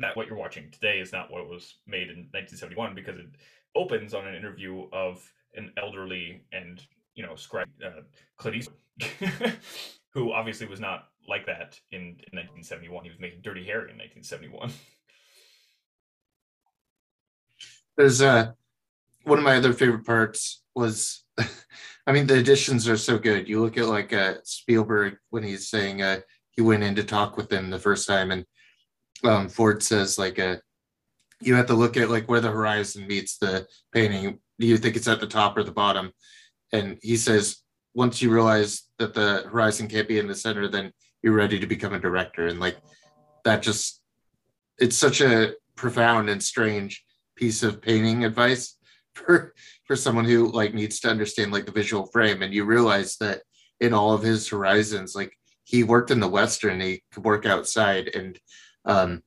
that what you're watching today is not what was made in 1971 because it opens on an interview of an elderly and you know scribe uh, Clint Eastwood, who obviously was not like that in, in 1971 he was making dirty harry in 1971 there's uh one of my other favorite parts was I mean the additions are so good. You look at like uh, Spielberg when he's saying uh, he went in to talk with them the first time, and um, Ford says like uh, you have to look at like where the horizon meets the painting. Do you think it's at the top or the bottom? And he says once you realize that the horizon can't be in the center, then you're ready to become a director. And like that just it's such a profound and strange piece of painting advice for for someone who like needs to understand like the visual frame and you realize that in all of his horizons like he worked in the western he could work outside and um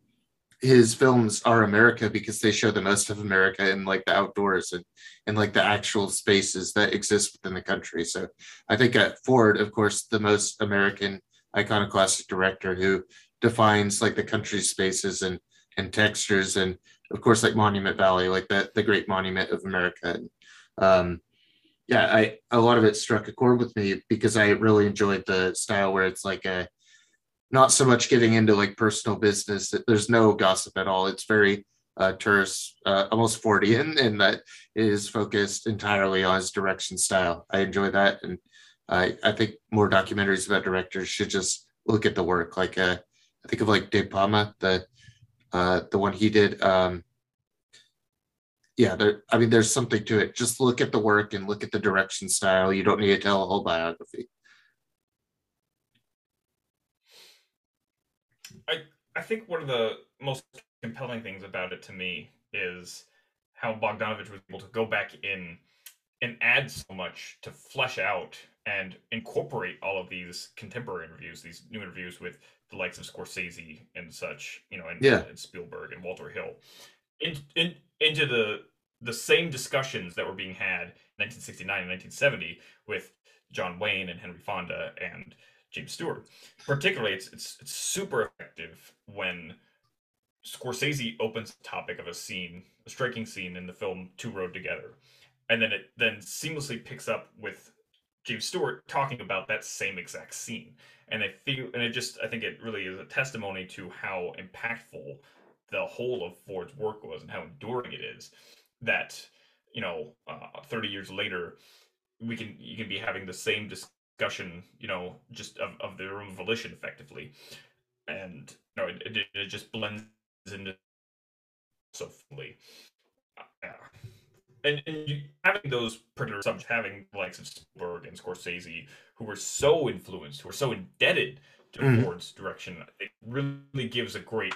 his films are America because they show the most of America in like the outdoors and and like the actual spaces that exist within the country. So I think at Ford, of course, the most American iconoclastic director who defines like the country spaces and and textures and of course like Monument Valley, like the the great monument of America. And, um, yeah, I a lot of it struck a chord with me because I really enjoyed the style where it's like a not so much getting into like personal business. There's no gossip at all. It's very uh, uh, almost Fordian, and that is focused entirely on his direction style. I enjoy that, and I I think more documentaries about directors should just look at the work. Like uh, I think of like De Palma, the uh, the one he did. Um, yeah, there. I mean, there's something to it. Just look at the work and look at the direction style. You don't need to tell a whole biography. I I think one of the most compelling things about it to me is how Bogdanovich was able to go back in and add so much to flesh out and incorporate all of these contemporary interviews, these new interviews with the likes of Scorsese and such, you know, and, yeah. and Spielberg and Walter Hill, in, in, into the the same discussions that were being had in 1969 and 1970 with John Wayne and Henry Fonda and James Stewart. Particularly, it's it's, it's super effective when Scorsese opens the topic of a scene, a striking scene in the film Two Rode Together, and then it then seamlessly picks up with James Stewart talking about that same exact scene. And I feel, and it just, I think it really is a testimony to how impactful the whole of Ford's work was and how enduring it is. That you know, uh, 30 years later, we can you can be having the same discussion, you know, just of, of their own volition, effectively, and you know, it, it, it just blends into so fully. Uh, and, and you, having those particular subjects, having the likes of Spielberg and Scorsese, who were so influenced, who were so indebted to mm. Ford's direction, it really gives a great,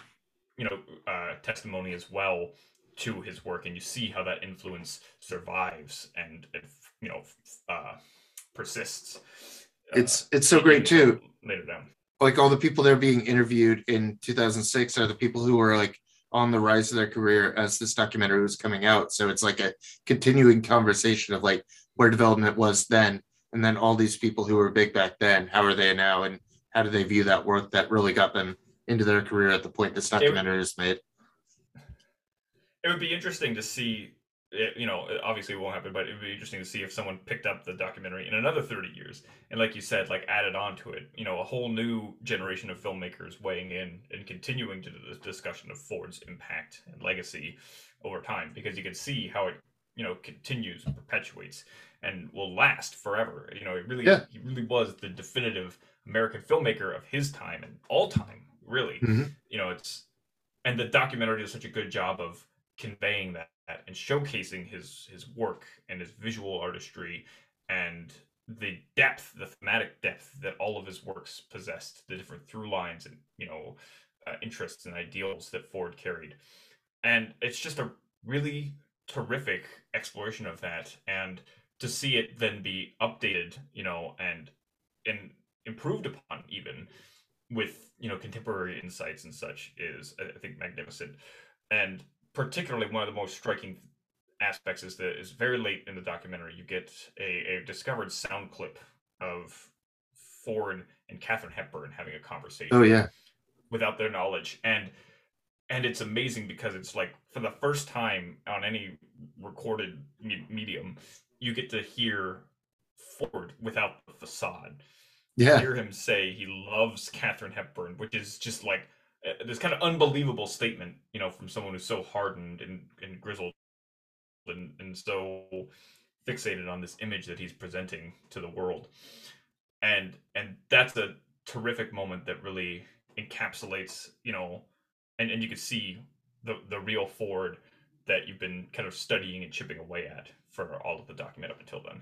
you know, uh, testimony as well to his work, and you see how that influence survives and, and you know uh, persists. Uh, it's it's so great too. Later down, like all the people that are being interviewed in 2006 are the people who were like on the rise of their career as this documentary was coming out. So it's like a continuing conversation of like where development was then, and then all these people who were big back then, how are they now, and how do they view that work that really got them into their career at the point this documentary is made? It would be interesting to see it, you know, obviously it won't happen, but it would be interesting to see if someone picked up the documentary in another 30 years and, like you said, like added on to it. You know, a whole new generation of filmmakers weighing in and continuing to the discussion of Ford's impact and legacy over time, because you can see how it, you know, continues perpetuates and will last forever. You know, it really, yeah. he really was the definitive American filmmaker of his time and all time, really. Mm-hmm. You know, it's, and the documentary does such a good job of conveying that and showcasing his his work and his visual artistry and the depth, the thematic depth that all of his works possessed, the different through lines and you know uh, interests and ideals that Ford carried, and it's just a really terrific exploration of that, and to see it then be updated, you know, and and improved upon even with you know contemporary insights and such is I think magnificent, and particularly one of the most striking aspects is that is very late in the documentary you get a, a discovered sound clip of Ford and Katharine Hepburn having a conversation. Oh yeah, without their knowledge, and and it's amazing because it's like for the first time on any recorded me- medium, you get to hear Ford without the facade. Yeah, you hear him say he loves Katharine Hepburn, which is just like Uh, this kind of unbelievable statement, you know, from someone who's so hardened and, and grizzled and, and so fixated on this image that he's presenting to the world. And and that's a terrific moment that really encapsulates, you know, and, and you can see the the real Ford that you've been kind of studying and chipping away at for all of the document up until then.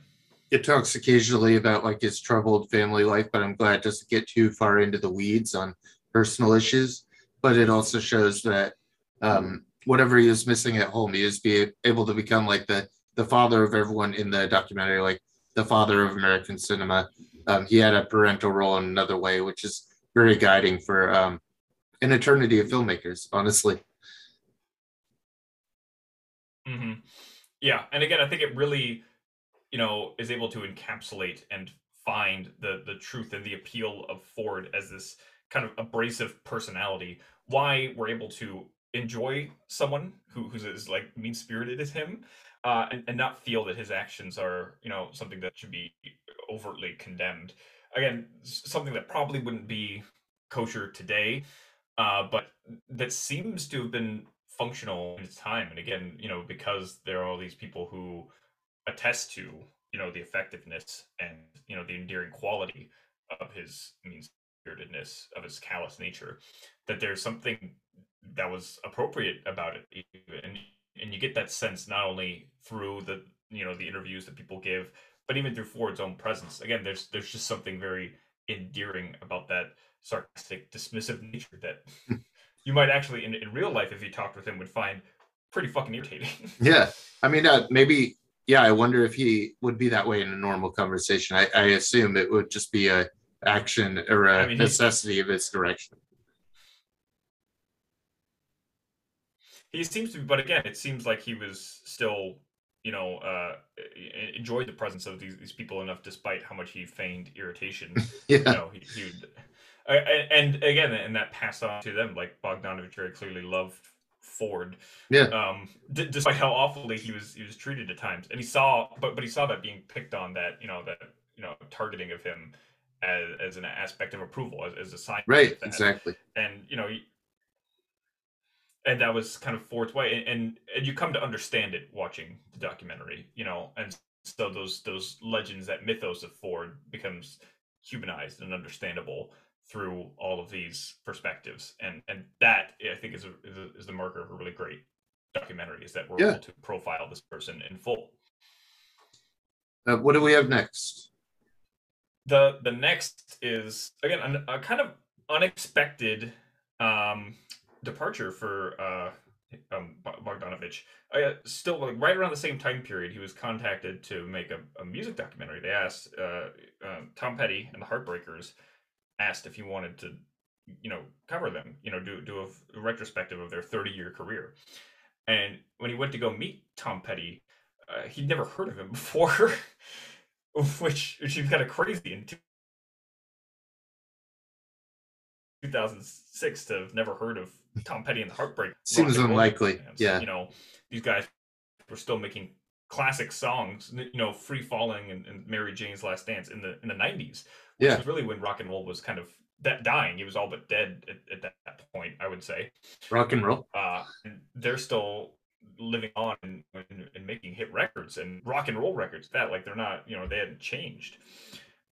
It talks occasionally about like his troubled family life, but I'm glad it doesn't get too far into the weeds on personal issues but it also shows that um, whatever he is missing at home, he is be able to become like the the father of everyone in the documentary, like the father of American cinema. Um, he had a parental role in another way, which is very guiding for um, an eternity of filmmakers, honestly. hmm Yeah, and again, I think it really, you know, is able to encapsulate and find the the truth and the appeal of Ford as this kind of abrasive personality. Why we're able to enjoy someone who who's as like mean spirited as him, uh, and and not feel that his actions are you know something that should be overtly condemned. Again, something that probably wouldn't be kosher today, uh, but that seems to have been functional in its time. And again, you know, because there are all these people who attest to you know the effectiveness and you know the endearing quality of his mean spiritedness of his callous nature that there's something that was appropriate about it and and you get that sense not only through the you know the interviews that people give but even through ford's own presence again there's there's just something very endearing about that sarcastic dismissive nature that you might actually in, in real life if you talked with him would find pretty fucking irritating Yeah, I mean, uh, maybe. Yeah, I wonder if he would be that way in a normal conversation. I, I assume it would just be a action or a I mean, necessity of its direction. he seems to be but again it seems like he was still you know uh enjoyed the presence of these, these people enough despite how much he feigned irritation Yeah, you know he, he would uh, and, and again and that passed on to them like bogdanovich very clearly loved ford Yeah. um d- despite how awfully he was he was treated at times and he saw but but he saw that being picked on that you know that you know targeting of him as, as an aspect of approval as, as a sign right, exactly. and you know and that was kind of Ford's way and, and and you come to understand it watching the documentary you know and so those those legends that mythos of Ford becomes humanized and understandable through all of these perspectives and and that I think is a, is, a, is the marker of a really great documentary is that we're Yeah. able to profile this person in full Uh, what do we have next? The the next is again an, a kind of unexpected um departure for uh um Bo- Bogdanovich. Uh, still like right around the same time period he was contacted to make a, a music documentary. They asked uh, uh tom petty and the heartbreakers asked if he wanted to you know cover them you know do do a, a retrospective of their 30 year career. And when he went to go meet tom petty uh, he'd never heard of him before which which is kind of crazy in 2006 to have never heard of Tom Petty and the Heartbreak. Seems rock and roll unlikely, bands. yeah. you know these guys were still making classic songs, you know, "Free Falling" and, and "Mary Jane's Last Dance" in the in the 90s. Which Yeah. was really when rock and roll was kind of that dying. He was all but dead at, at that point, I would say. Rock and roll. Uh, and they're still living on and, and, and making hit records and rock and roll records. That like they're not, you know, they hadn't changed.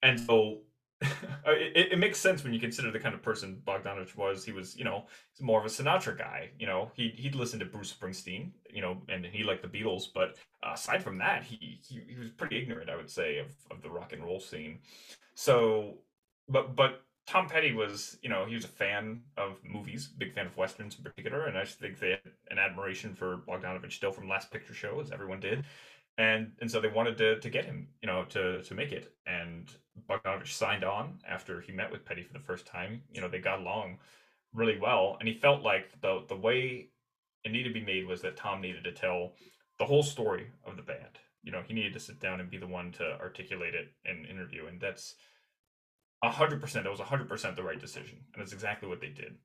And so it, it makes sense when you consider the kind of person Bogdanovich was. He was, you know, he's more of a Sinatra guy. You know, he he'd listen to Bruce Springsteen, you know, and he liked the Beatles. But uh, aside from that, he, he he was pretty ignorant, I would say, of of the rock and roll scene. So, but but Tom Petty was, you know, he was a fan of movies, big fan of westerns in particular, and I just think they had an admiration for Bogdanovich still from Last Picture Show, as everyone did, and and so they wanted to to get him, you know, to to make it, and Bogdanovich signed on after he met with Petty for the first time. You know, they got along really well, and he felt like the the way it needed to be made was that Tom needed to tell the whole story of the band. You know, he needed to sit down and be the one to articulate it in an interview, and that's hundred percent. That was a hundred percent the right decision, and that's exactly what they did.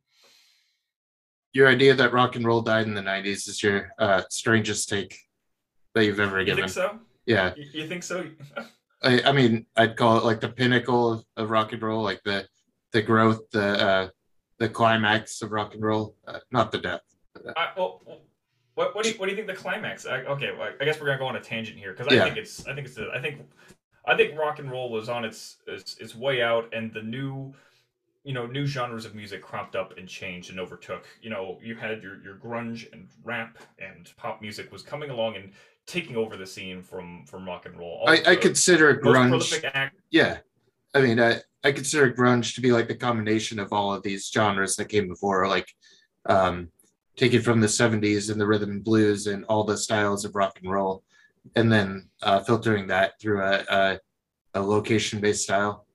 Your idea that rock and roll died in the '90s is your uh, strangest take that you've ever You given. think so? Yeah, You, you think so? I, I mean, I'd call it like the pinnacle of, of rock and roll, like the the growth, the uh, the climax of rock and roll, uh, not the death. I, well, well, what, what do you what do you think the climax? I, okay, well, I guess we're gonna go on a tangent here because I Yeah. think it's I think it's the, I think I think rock and roll was on its, its its way out, and the new you know new genres of music cropped up and changed and overtook. You know, you had your your grunge and rap and pop music was coming along and taking over the scene from from rock and roll. I, I consider most grunge. act- Yeah, I mean, I I consider grunge to be like the combination of all of these genres that came before, like um, taken from the '70s and the rhythm and blues and all the styles of rock and roll, and then uh, filtering that through a a, a location-based style.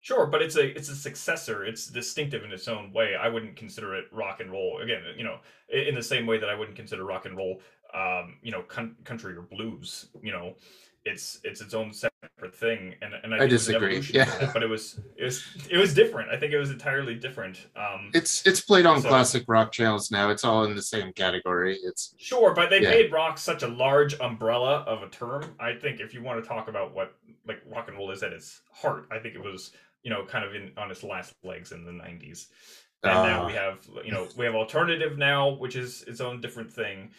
Sure, but it's a it's a successor. It's distinctive in its own way. I wouldn't consider it rock and roll. Again, you know, in the same way that I wouldn't consider rock and roll, um, you know, country or blues. You know, it's it's its own separate thing. And and I, I disagree. Yeah, it, but it was it was it was different. I think it was entirely different. Um, it's it's played on so, classic rock channels now. It's all in the same category. It's sure, but they yeah. made rock such a large umbrella of a term. I think if you want to talk about what like rock and roll is at its heart, I think it was you know, kind of in on its last legs in the '90s. And uh, now we have, you know, we have alternative now, which is its own different thing.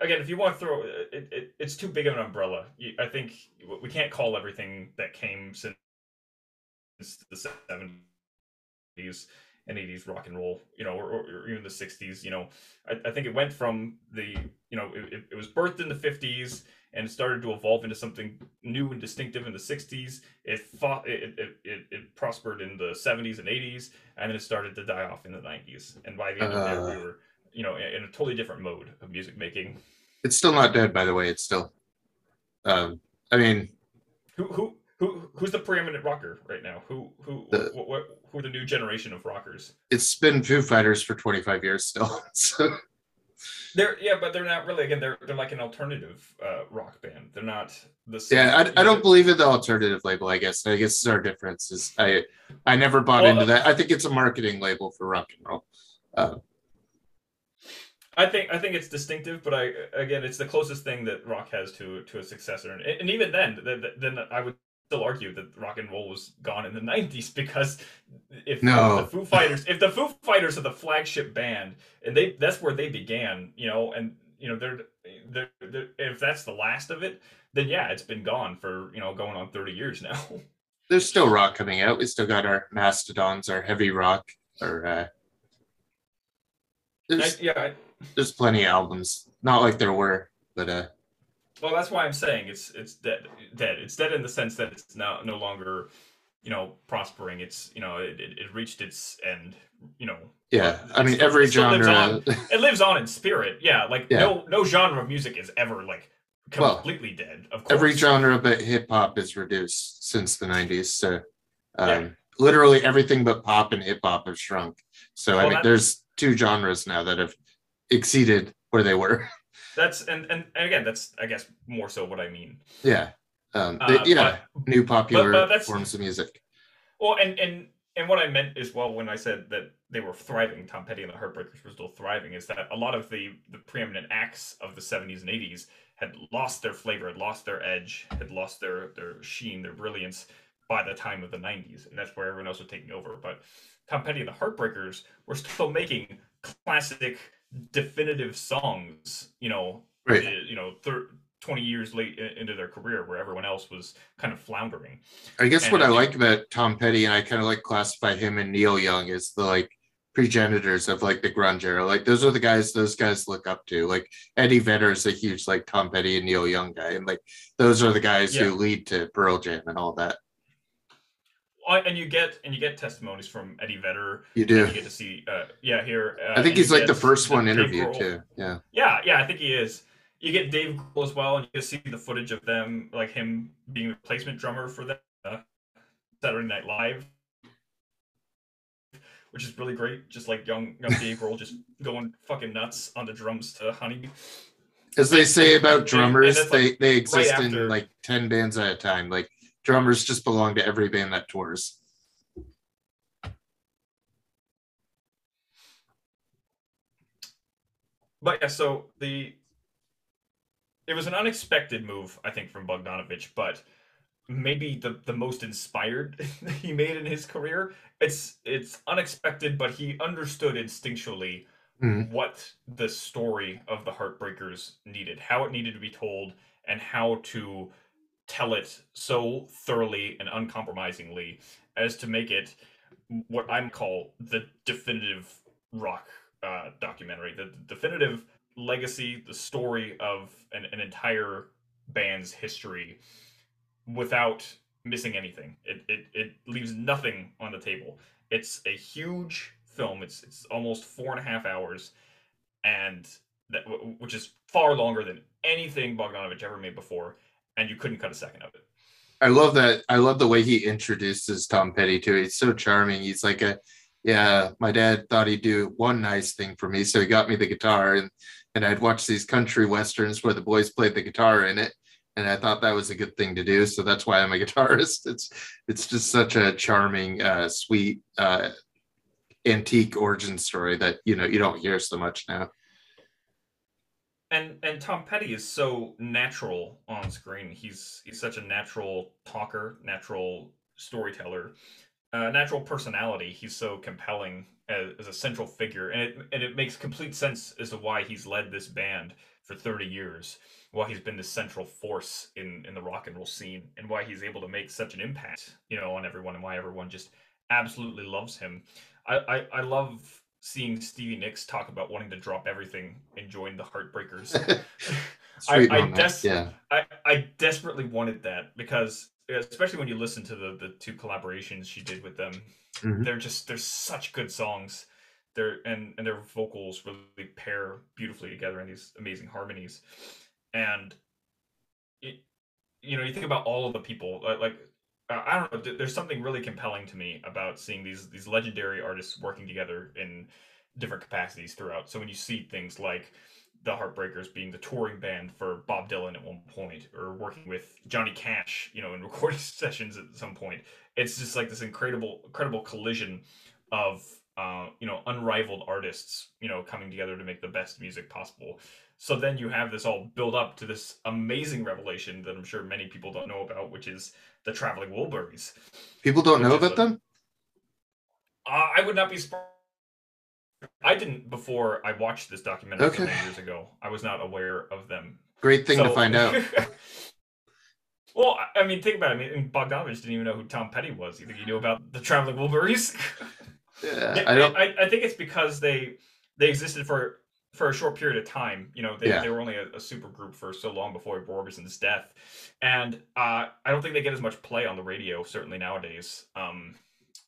Again, if you want to throw it, it it's too big of an umbrella. I think we can't call everything that came since the '70s and 80s rock and roll, you know, or, or even the 60s. You know, I, I, think it went from the, you know, it, it was birthed in the 50s and it started to evolve into something new and distinctive in the 60s. It fought, it, it, it, it, prospered in the 70s and 80s, and then it started to die off in the 90s. And by the end uh, of there, we were, you know, in, in, a totally different mode of music making. It's still not dead, by the way. It's still, um, I mean, who who who who's the preeminent rocker right now? Who who the, what, what, who are the new generation of rockers? It's been Foo Fighters for 25 years still. So they're yeah, but they're not really. Again, they're they're like an alternative uh, rock band. They're not the same. Yeah, I, I don't believe in the alternative label. I guess I guess our difference is I I never bought well, into that. I think it's a marketing label for rock and roll. Uh, I think I think it's distinctive, but I again, it's the closest thing that rock has to to a successor, and, and even then, then I would still argue that rock and roll was gone in the 90s because if no. the Foo Fighters if the Foo Fighters are the flagship band and they that's where they began, you know, and you know they're, they're, they're if that's the last of it, then yeah, it's been gone for, you know, going on 30 years now. There's still rock coming out. We still got our Mastodons, our heavy rock, or uh there's, I, yeah, I, there's plenty of albums. Not like there were, but uh well, that's why I'm saying it's it's dead. Dead. It's dead in the sense that it's now no longer, you know, prospering. It's you know it, it, it reached its end. You know. Yeah, I mean every genre. Lives on, it lives on in spirit. Yeah, like yeah. no no genre of music is ever like completely well, dead. Of course. Every genre but hip hop is reduced since the '90s. So, um, yeah. literally everything but pop and hip hop have shrunk. So well, I mean, there's two genres now that have exceeded where they were. That's and, and and again, that's I guess more so what I mean. Yeah. Um, uh, yeah, but, new popular but, but forms of music. Well, and and and what I meant as well when I said that they were thriving, Tom Petty and the Heartbreakers were still thriving, is that a lot of the the preeminent acts of the 70s and 80s had lost their flavor, had lost their edge, had lost their their sheen, their brilliance by the time of the 90s, and that's where everyone else was taking over. But Tom Petty and the Heartbreakers were still making classic definitive songs, you know, right. Eh, you know, thir- 20 years late into their career where everyone else was kind of floundering. I guess and what I, like about Tom Petty and I kind of like classify him and Neil Young as the like progenitors of like the grunge era. Like those are the guys those guys look up to. Like Eddie Vedder is a huge like Tom Petty and Neil Young guy. And like those are the guys yeah. who lead to Pearl Jam and all that and you get and you get testimonies from Eddie Vedder. You do. You get to see, uh, yeah, here. Uh, I think he's like the first one interviewed too. Yeah. Yeah, yeah, I think he is. You get Dave Grohl as well, and you see the footage of them, like him being the replacement drummer for the uh, Saturday Night Live, which is really great. Just like young, young Dave Grohl, just going fucking nuts on the drums to Honey. As they say about drummers, like, they they exist right in like ten bands at a time. Like drummers just belong to every band that tours. But yeah, so the it was an unexpected move, I think, from Bogdanovich, but maybe the, the most inspired he made in his career. It's it's unexpected, but he understood instinctually mm. what the story of the Heartbreakers needed, how it needed to be told, and how to tell it so thoroughly and uncompromisingly as to make it what I'm call the definitive rock uh, documentary, the definitive legacy, the story of an, an entire band's history without missing anything. It, it it leaves nothing on the table. It's a huge film. It's it's almost four and a half hours, and that which is far longer than anything Bogdanovich ever made before and you couldn't cut a second of it. I love that. I love the way he introduces Tom Petty too. He's so charming. He's like a, yeah. My dad thought he'd do one nice thing for me, so he got me the guitar, and and I'd watch these country westerns where the boys played the guitar in it, and I thought that was a good thing to do. So that's why I'm a guitarist. It's it's just such a charming, uh, sweet, uh, antique origin story that you know you don't hear so much now and and Tom Petty is so natural on screen. He's he's such a natural talker, natural storyteller, uh, natural personality. He's so compelling as, as, a central figure, and it and it makes complete sense as to why he's led this band for thirty years, why he's been the central force in in the rock and roll scene, and why he's able to make such an impact, you know, on everyone, and why everyone just absolutely loves him. I I, I love seeing Stevie Nicks talk about wanting to drop everything and join the Heartbreakers. I, I, des- yeah. I, I desperately wanted that because especially when you listen to the the two collaborations she did with them, mm-hmm. they're just they're such good songs. They're and and their vocals really pair beautifully together in these amazing harmonies. And it, you know, you think about all of the people like uh, I don't know. There's something really compelling to me about seeing these these legendary artists working together in different capacities throughout. So when you see things like the Heartbreakers being the touring band for Bob Dylan at one point, or working with Johnny Cash, you know, in recording sessions at some point, it's just like this incredible, incredible collision of uh, you know unrivaled artists, you know, coming together to make the best music possible. So then you have this all build up to this amazing revelation that I'm sure many people don't know about, which is the Traveling Wilburys. People don't know about a, them. Uh, I would not be surprised. I didn't before I watched this documentary okay. years ago. I was not aware of them. Great thing so, to find out. well, I mean, think about it. I mean, Bogdanovich didn't even know who Tom Petty was. You think he knew about the Traveling Wilburys? yeah, I don't. I, I think it's because they they existed for for a short period of time. You know, they, yeah. they were only a, a, super group for so long before Orbison's death, and uh, I don't think they get as much play on the radio. Certainly nowadays, um,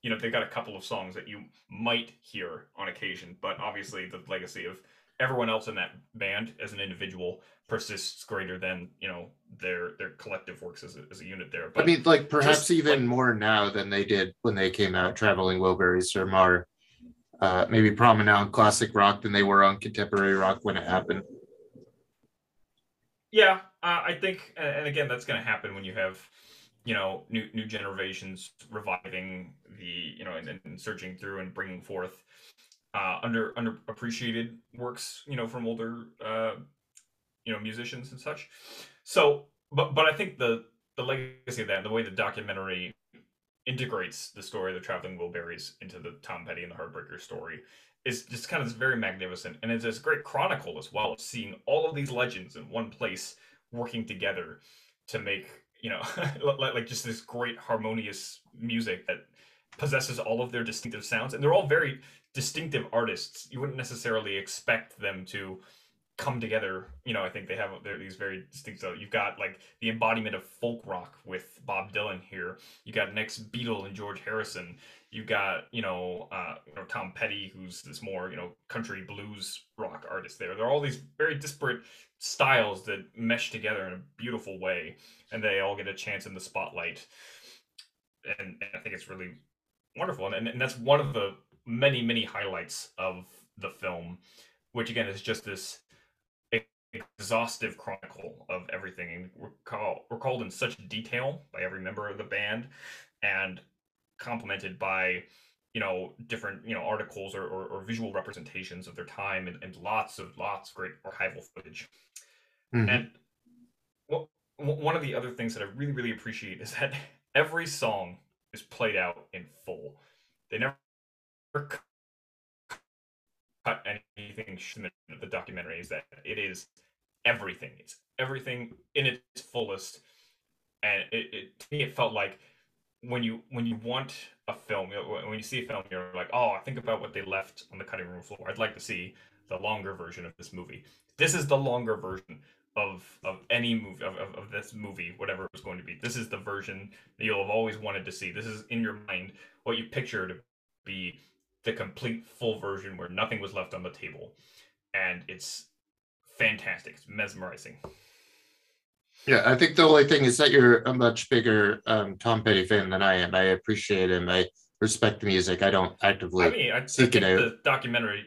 you know, they've got a couple of songs that you might hear on occasion, but obviously the legacy of everyone else in that band as an individual persists greater than you know their their collective works as a, as a unit there. But I mean, like perhaps even like, more now than they did when they came out. Traveling Wilburys or more uh, maybe prominent on classic rock than they were on contemporary rock when it happened. Yeah, uh, I think, and again, that's going to happen when you have, you know, new new generations reviving the, you know, and, and searching through and bringing forth uh, under underappreciated works, you know, from older, uh, you know, musicians and such. So, but but I think the the legacy of that, the way the documentary integrates the story of the traveling Wilburys into the Tom Petty and the Heartbreaker story is just kind of very magnificent. And it's this great chronicle as well of seeing all of these legends in one place working together to make you know like just this great harmonious music that possesses all of their distinctive sounds. And they're all very distinctive artists. You wouldn't necessarily expect them to come together. You know, I think they have they're these very distinct. So you've got like the embodiment of folk rock with Bob Dylan here. You got next Beatle and George Harrison. You got you know, uh, you know Tom Petty, who's this more you know country blues rock artist. There, there are all these very disparate styles that mesh together in a beautiful way, and they all get a chance in the spotlight. And, and I think it's really wonderful, and, and that's one of the many many highlights of the film which again is just this exhaustive chronicle of everything and recall, recalled in such detail by every member of the band and complemented by you know different you know articles or, or, or visual representations of their time and, and, lots of lots of great archival footage mm-hmm. and well, one of the other things that i really really appreciate is that every song is played out in full they never cut anything in the documentary is that it is everything. It's everything in its fullest. And it, it to me, it felt like when you when you want a film, when you see a film, you're like, oh, I think about what they left on the cutting room floor. I'd like to see the longer version of this movie. This is the longer version of of any movie of, of, of, this movie, whatever it was going to be. This is the version that you'll have always wanted to see. This is in your mind what you picture to be the complete full version where nothing was left on the table. And it's fantastic. It's mesmerizing. Yeah, I think the only thing is that you're a much bigger um, Tom Petty fan than I am. I appreciate him. I respect the music. I don't actively. I mean, I, I seek think it out. the documentary.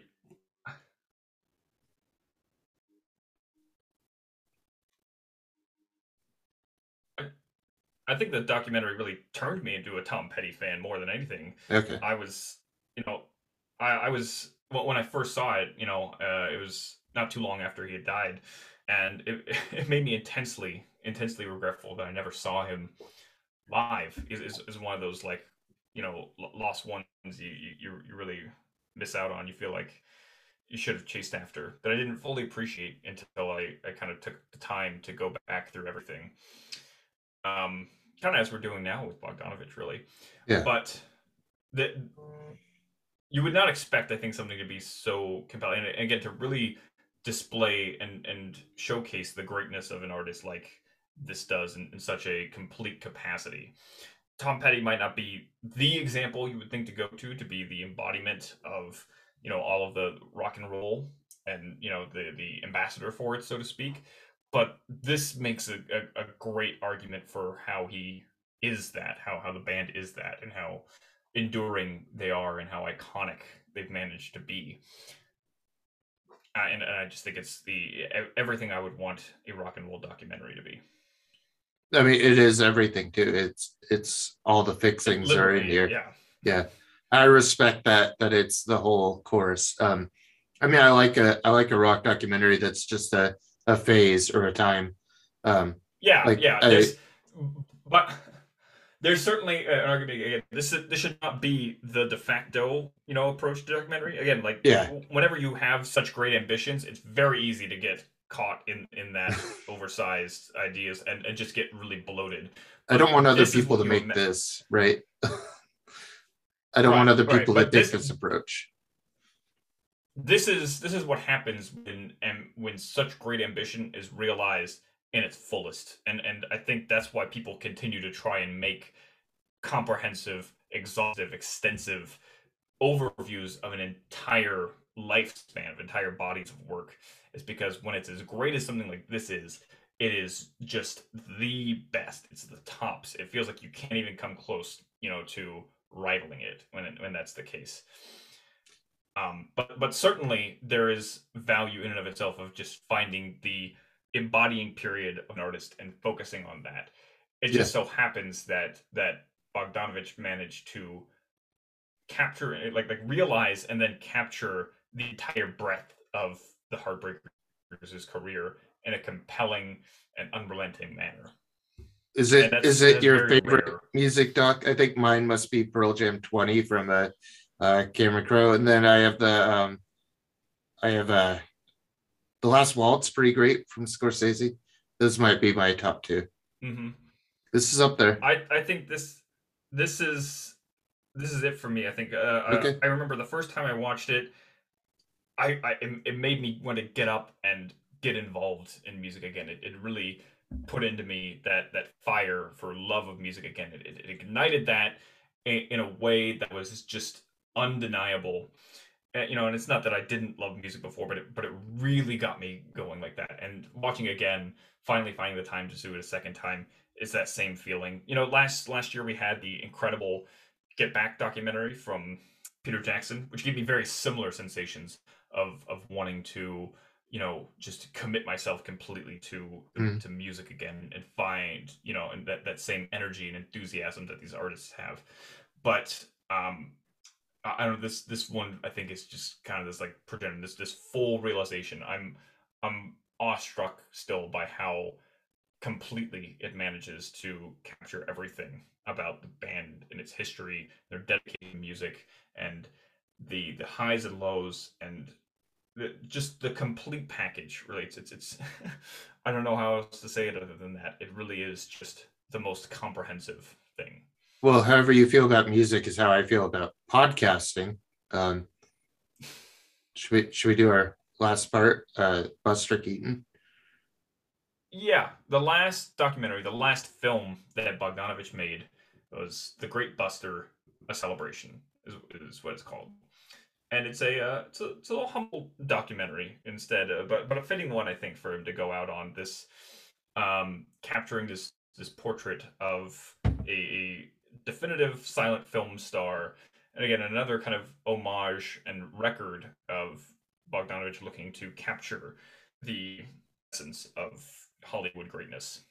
I- I think the documentary really turned me into a Tom Petty fan more than anything. okay. I was, you know, I, I was well, when I first saw it. You know, uh, it was not too long after he had died, and it, it made me intensely, intensely regretful that I never saw him live. Is is, is one of those like, you know, lost ones you, you you really miss out on. You feel like you should have chased after that I didn't fully appreciate until I, I kind of took the time to go back through everything. Um, kind of as we're doing now with Bogdanovich, really. Yeah. But that you would not expect, I think, something to be so compelling, and again, to really display and and showcase the greatness of an artist like this does in, in such a complete capacity. Tom Petty might not be the example you would think to go to to be the embodiment of you know all of the rock and roll and you know the the ambassador for it so to speak but this makes a, a, a great argument for how he is that how how the band is that and how enduring they are and how iconic they've managed to be uh, and, i just think it's the everything i would want a rock and roll documentary to be I mean, it is everything too. It's it's all the fixings are in here. yeah Yeah, I respect that that it's the whole course. Um, I mean, I like a I like a rock documentary that's just a a phase or a time. Um, Yeah, Like, yeah. I- but there's certainly an argument. Again, this is, this should not be the de facto, you know, approach to documentary. Again, like Yeah. whenever you have such great ambitions, it's very easy to get caught in in that oversized ideas and and just get really bloated. I don't want other people to make this right. I don't Right, want other right, people to take this- this approach. This is this is what happens when and when such great ambition is realized in its fullest, and and I think that's why people continue to try and make comprehensive, exhaustive, extensive overviews of an entire lifespan of entire bodies of work is because when it's as great as something like this is it is just the best. It's the tops. It feels like you can't even come close you know to rivaling it when it, when that's the case. Um but but certainly there is value in and of itself of just finding the embodying period of an artist and focusing on that it just so happens that that bogdanovich managed to capture it, like like realize and then capture the entire breadth of the Heartbreakers' career in a compelling and unrelenting manner. Is it is it that's- is it that's your favorite rare. music doc? I think mine must be Pearl Jam 20 from uh, uh Cameron Crowe. And then I have the um I have uh The Last Waltz, pretty great from Scorsese. This might be my top two. hmm This is up there. I I think this this is this is it for me. I think uh, I- Okay. I, remember the first time I watched it, I, I it, made me want to get up and get involved in music again. It, it really put into me that that fire for love of music again. It, it, it ignited that in, in a way that was just undeniable. You know, and it's not that I didn't love music before, but it but it really got me going like that. And watching again, finally finding the time to do it a second time is that same feeling. You know, last last year we had the incredible Get Back documentary from Peter Jackson, which gave me very similar sensations of of wanting to, you know, just commit myself completely to Mm. to music again and find, you know, and that that same energy and enthusiasm that these artists have. But um I don't know this this one I think is just kind of this like pretend this this full realization. I'm I'm awestruck still by how completely it manages to capture everything about the band and its history, their dedicated music, and the the highs and lows, and the, just the complete package. Really, it's, it's I don't know how else to say it other than that. It really is just the most comprehensive thing. Well, however you feel about music is how I feel about podcasting. Um should we should we do our last part? Uh Buster Keaton. Yeah, the last documentary, the last film that Bogdanovich made was The Great Buster: A Celebration, is, is what it's called, and it's a uh, it's a it's a little humble documentary instead, uh, but but a fitting one I think for him to go out on this. um, capturing this this portrait of a, a definitive silent film star, and again another kind of homage and record of Bogdanovich looking to capture the essence of Hollywood greatness.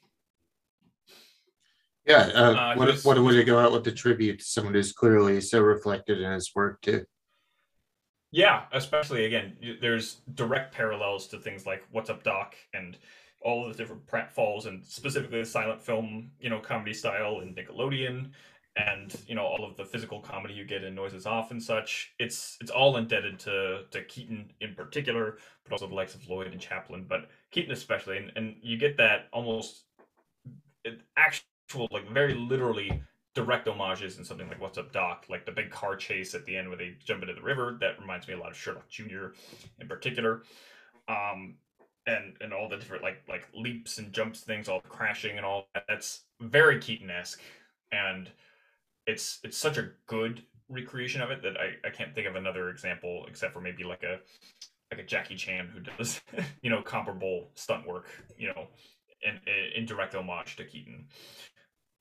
Yeah, uh, Uh, what, just- what would go out with the tribute to someone who's clearly so reflected in his work too? Yeah, especially again, there's direct parallels to things like What's Up Doc and all of the different pratfalls and specifically the silent film, you know, comedy style in Nickelodeon and you know all of the physical comedy you get in Noises Off and such. It's it's all indebted to to Keaton in particular, but also the likes of Lloyd and Chaplin, but Keaton especially, and, and you get that almost actual like very literally direct homages in something like What's Up Doc, like the big car chase at the end where they jump into the river. That reminds me a lot of Sherlock Jr. in particular. Um, and and all the different like like leaps and jumps things, all crashing and all that. That's very Keaton-esque. And it's it's such a good recreation of it that I, I can't think of another example except for maybe like a like a Jackie Chan who does you know comparable stunt work, you know, in, in direct homage to Keaton.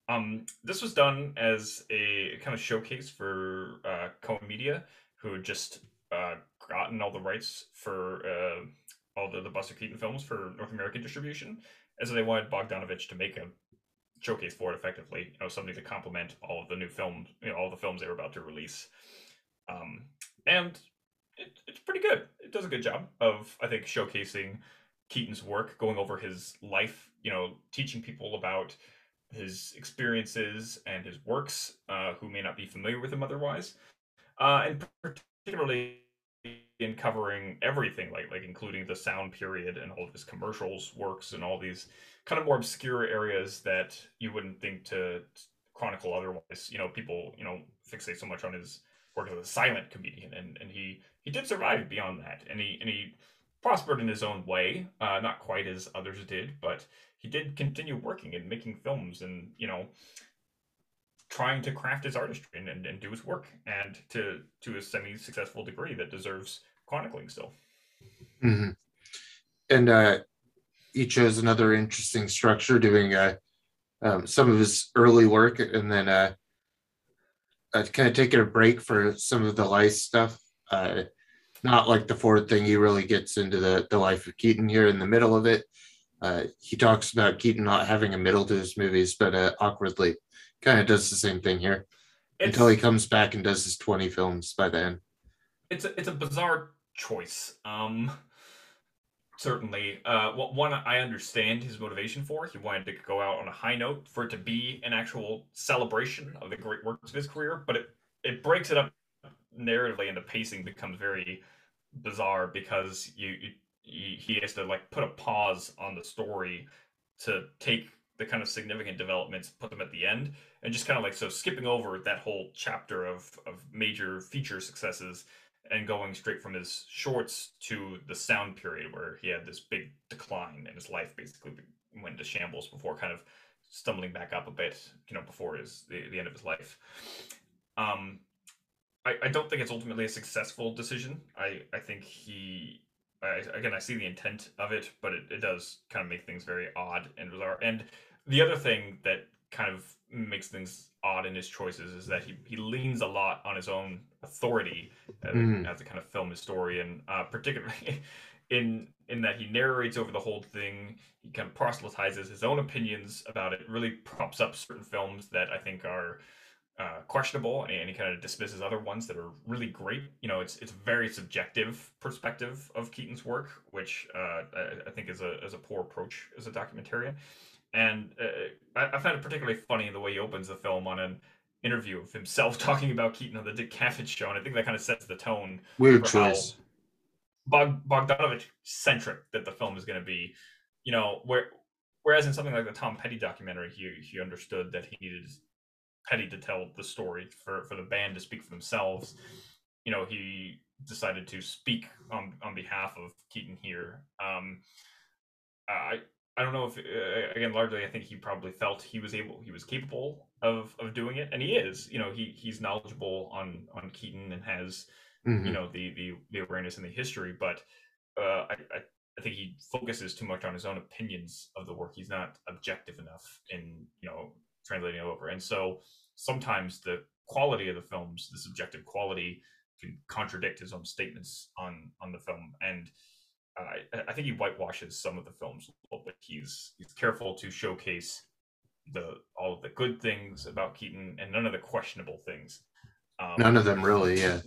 Um, this was done as a kind of showcase for uh, Cohen Media, who had just uh, gotten all the rights for uh, all the, the Buster Keaton films for North American distribution, and so they wanted Bogdanovich to make a showcase for it effectively, you know, something to complement all of the new films, you know, all the films they were about to release. Um, and it, it's pretty good. It does a good job of, I think, showcasing Keaton's work, going over his life, you know, teaching people about his experiences and his works, uh, who may not be familiar with him otherwise, uh, and particularly in covering everything, like like including the sound period and all of his commercials, works, and all these kind of more obscure areas that you wouldn't think to chronicle otherwise. You know, people you know fixate so much on his work as a silent comedian, and and he he did survive beyond that, and he and he prospered in his own way, uh, not quite as others did, but he did continue working and making films, and you know trying to craft his artistry and, and, and do his work and to to a semi-successful degree that deserves chronicling still hmm And uh, he chose another interesting structure, doing uh, um, some of his early work, and then uh, uh, kind of taking a break for some of the life stuff. Uh, not like the Ford thing. He really gets into the the life of Keaton here in the middle of it. Uh, he talks about Keaton not having a middle to his movies, but uh, awkwardly kind of does the same thing here it's, until he comes back and does his 20 films by the end. it's a, it's a bizarre choice um certainly uh one i understand his motivation for he wanted to go out on a high note for it to be an actual celebration of the great works of his career but it it breaks it up narratively and the pacing becomes very bizarre because you, you he has to like put a pause on the story to take the kind of significant developments put them at the end and just kind of like so skipping over that whole chapter of of major feature successes and going straight from his shorts to the sound period where he had this big decline and his life basically went to shambles before kind of stumbling back up a bit you know before his the, the end of his life. Um I, I don't think it's ultimately a successful decision. I i think he I, again i see the intent of it but it, it does kind of make things very odd and bizarre. And the other thing that kind of makes things odd in his choices is that he, he leans a lot on his own authority as, Mm. as a kind of film historian, uh, particularly in in that he narrates over the whole thing. He kind of proselytizes his own opinions about it. Really props up certain films that I think are uh, questionable, and he kind of dismisses other ones that are really great. You know, it's it's a very subjective perspective of Keaton's work, which uh, I, I think is a is a poor approach as a documentarian. And uh, I, I found it particularly funny in the way he opens the film on an interview of himself talking about Keaton on the Dick Cavett show, and I think that kind of sets the tone Weird choice. Bog, Bogdanovich centric that the film is going to be. You know, where whereas in something like the Tom Petty documentary, he he understood that he needed Petty to tell the story for for the band to speak for themselves. You know, he decided to speak on on behalf of Keaton here. Um, I I don't know if uh, again largely I think he probably felt he was able he was capable of of doing it, and he is. You know, he he's knowledgeable on on Keaton and has Mhm. you know the the the awareness and the history but uh I, I I think he focuses too much on his own opinions of the work. He's not objective enough in you know translating it over, and so sometimes the quality of the films, the subjective quality, can contradict his own statements on on the film. And uh, I think he whitewashes some of the films a little bit. He's he's careful to showcase the all of the good things about Keaton and none of the questionable things. Um, none of them really, yeah.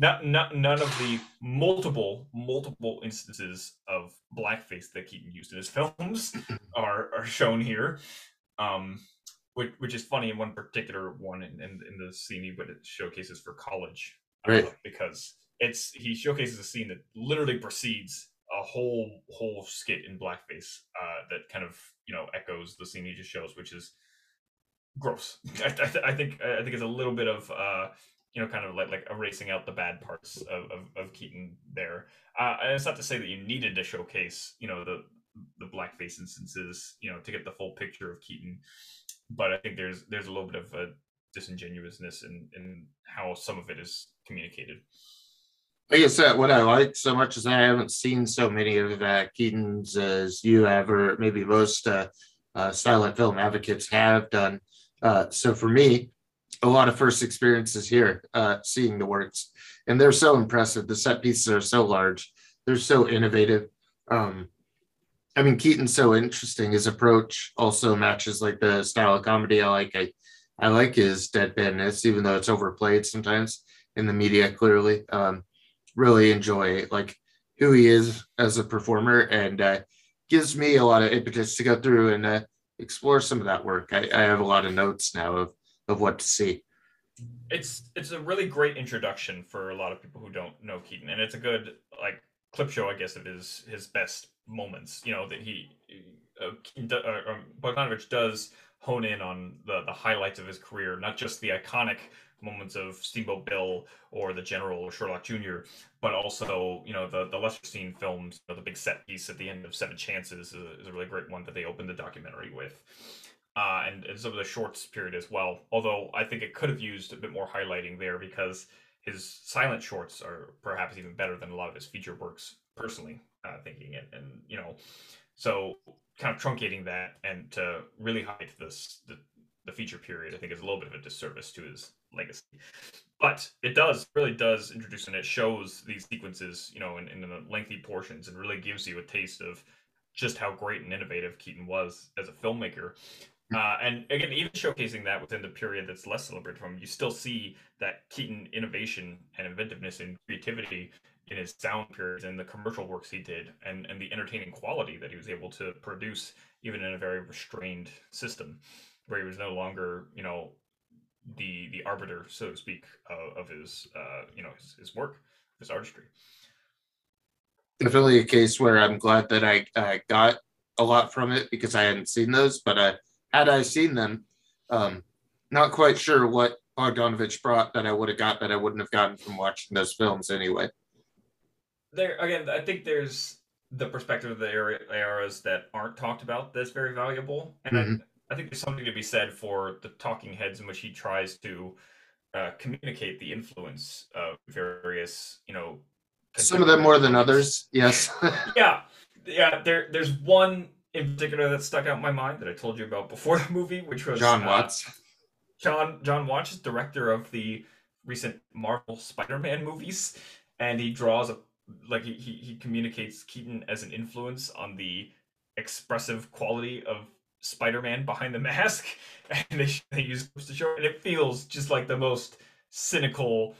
Not, not, none of the multiple multiple instances of blackface that Keaton used in his films are are shown here. Um, which, which is funny in one particular one in, in, in the scene he but it showcases for college uh, right because it's he showcases a scene that literally precedes a whole whole skit in blackface uh, that kind of you know echoes the scene he just shows which is gross I, I, I think i think it's a little bit of uh you know kind of like like erasing out the bad parts of of, of keaton there uh and it's not to say that you needed to showcase you know the the blackface instances you know to get the full picture of keaton but I think there's there's a little bit of a disingenuousness in in how some of it is communicated. I guess what I like so much is I haven't seen so many of uh, Keaton's as you have, or maybe most uh, uh, silent film advocates have done. Uh, so for me, a lot of first experiences here, uh, seeing the works, and they're so impressive. The set pieces are so large, they're so innovative. Um, I mean, Keaton's so interesting. His approach also matches like the style of comedy I like. I, I like his deadpanness, even though it's overplayed sometimes in the media. Clearly, um, really enjoy like who he is as a performer, and uh, gives me a lot of impetus to go through and uh, explore some of that work. I, I have a lot of notes now of of what to see. It's it's a really great introduction for a lot of people who don't know Keaton, and it's a good like clip show, I guess, of his his best moments. You know that he, uh, uh, um, Bogdanovich does hone in on the the highlights of his career, not just the iconic moments of Steamboat Bill or the General or Sherlock Jr., but also you know the the lesser seen films. You know, the big set piece at the end of Seven Chances is a, is a really great one that they opened the documentary with. Uh, and, and some of the shorts period as well. Although I think it could have used a bit more highlighting there because his silent shorts are perhaps even better than a lot of his feature works personally uh, thinking it, and you know, so kind of truncating that and to really hide this the, the feature period, I think is a little bit of a disservice to his legacy. But it does really does introduce and it shows these sequences, you know, in, in the lengthy portions, and really gives you a taste of just how great and innovative Keaton was as a filmmaker. Uh, and again, even showcasing that within the period that's less celebrated from, you still see that Keaton innovation and inventiveness and creativity in his sound periods and the commercial works he did and, and the entertaining quality that he was able to produce even in a very restrained system where he was no longer you know the the arbiter so to speak of, of his uh, you know his, his work his artistry definitely a case where i'm glad that i uh, got a lot from it because i hadn't seen those but uh, had i seen them um, not quite sure what bogdanovich brought that i would have got that i wouldn't have gotten from watching those films anyway there again, I think there's the perspective of the area, eras that aren't talked about that's very valuable, and mm-hmm. I, think there's something to be said for the talking heads in which he tries to uh, communicate the influence of various, you know, some of them more than others. Yes. yeah, yeah. There, there's one in particular that stuck out in my mind that I told you about before the movie, which was John uh, Watts. Uh, John Jon Watts, director of the recent Marvel Spider-Man movies, and he draws a like he, he communicates Keaton as an influence on the expressive quality of Spider-Man behind the mask, and they, they use to show, and it feels just like the most cynical.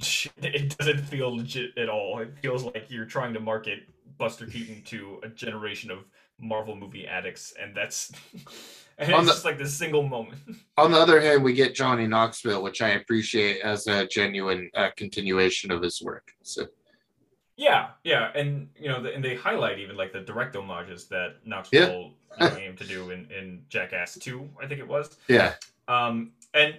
Shit. It doesn't feel legit at all. It feels like you're trying to market Buster Keaton to a generation of Marvel movie addicts, and that's and it's the, just like this single moment. On the other hand, we get Johnny Knoxville, which I appreciate as a genuine uh, continuation of his work. So yeah, yeah, and you know, the, and they highlight even like the direct homages that Knoxville yeah. aimed to do in in Jackass Two, I think it was. Yeah. Um, and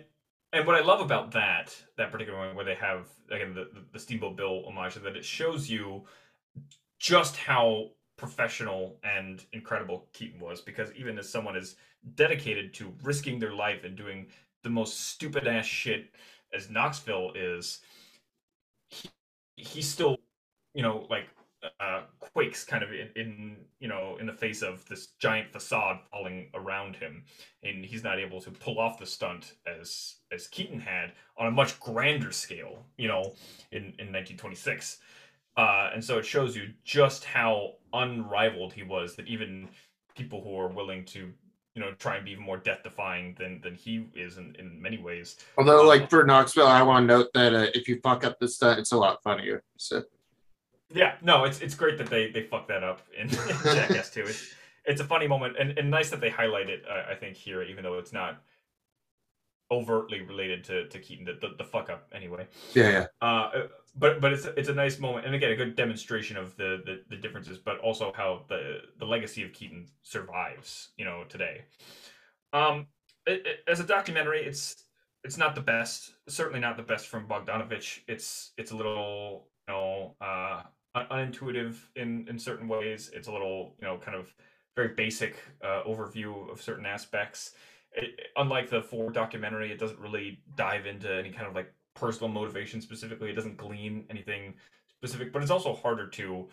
and what I love about that that particular one, where they have again the the Steamboat Bill homage, is that it shows you just how professional and incredible Keaton was, because even as someone as dedicated to risking their life and doing the most stupid ass shit as Knoxville is, he, he still you know, like uh, quakes kind of in, in you know in the face of this giant facade falling around him and he's not able to pull off the stunt as as keaton had on a much grander scale you know in in 1926 uh, and so it shows you just how unrivaled he was that even people who are willing to you know try and be even more death defying than than he is in, in many ways Although, like for Knoxville, I want to note that uh, if you fuck up the stunt, it's a lot funnier. So Yeah, no, it's it's great that they they fucked that up in, in Jackass Two. It's it's a funny moment and, and nice that they highlight it. Uh, I think here, even though it's not overtly related to to Keaton, the the, the fuck up anyway. yeah, yeah. Uh, but but it's it's a nice moment, and again, a good demonstration of the, the the differences, but also how the the legacy of Keaton survives, you know, today. Um, it, it- as a documentary, it's it's not the best. Certainly not the best from Bogdanovich. It's it's a little you know uh, unintuitive in in certain ways. It's a little you know kind of very basic uh, overview of certain aspects. It, unlike the Ford documentary, it doesn't really dive into any kind of like personal motivation specifically. It doesn't glean anything specific, but it's also harder to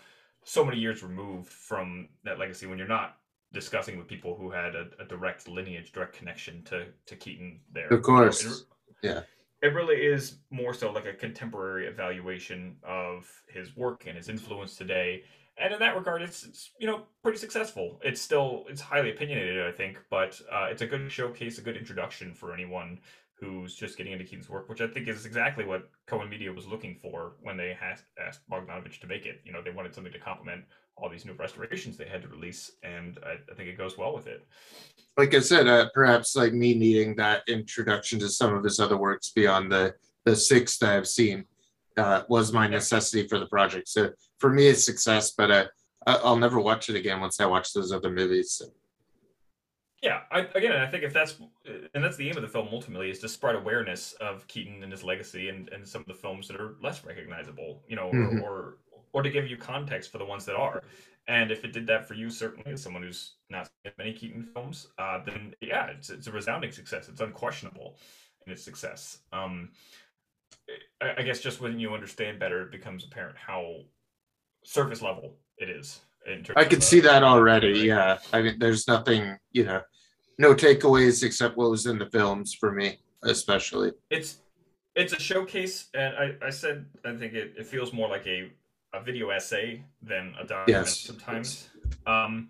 so many years removed from that legacy when you're not discussing with people who had a, a direct lineage, direct connection to to Keaton there. Of course. it- Yeah. It really is more so like a contemporary evaluation of his work and his influence today. And in that regard, it's, it's you know pretty successful. It's still it's highly opinionated, I think, but uh, it's a good showcase, a good introduction for anyone who's just getting into Keaton's work, which I think is exactly what Cohen Media was looking for when they has, asked Bogdanovich to make it. You know, they wanted something to complement all these new restorations they had to release, and I, I think it goes well with it. Like I said, uh, perhaps like me needing that introduction to some of his other works beyond the the six that I've seen uh, was my necessity for the project. So for me, it's success. But uh, I- I'll never watch it again once I watch those other movies. So, Yeah, I, again, I think if that's and that's the aim of the film ultimately is to spread awareness of Keaton and his legacy and, and some of the films that are less recognizable, you know, Mhm. or, or or to give you context for the ones that are. And if it did that for you, certainly as someone who's not seen many Keaton films, uh, then yeah, it's it's a resounding success. It's unquestionable in its success. Um, I, I guess just when you understand better, it becomes apparent how surface level it is. I of could see that already. Yeah. I mean, there's nothing, you know, no takeaways except what was in the films for me, especially. it's it's a showcase and i i said i think it, it feels more like a a video essay than a document Yes, sometimes um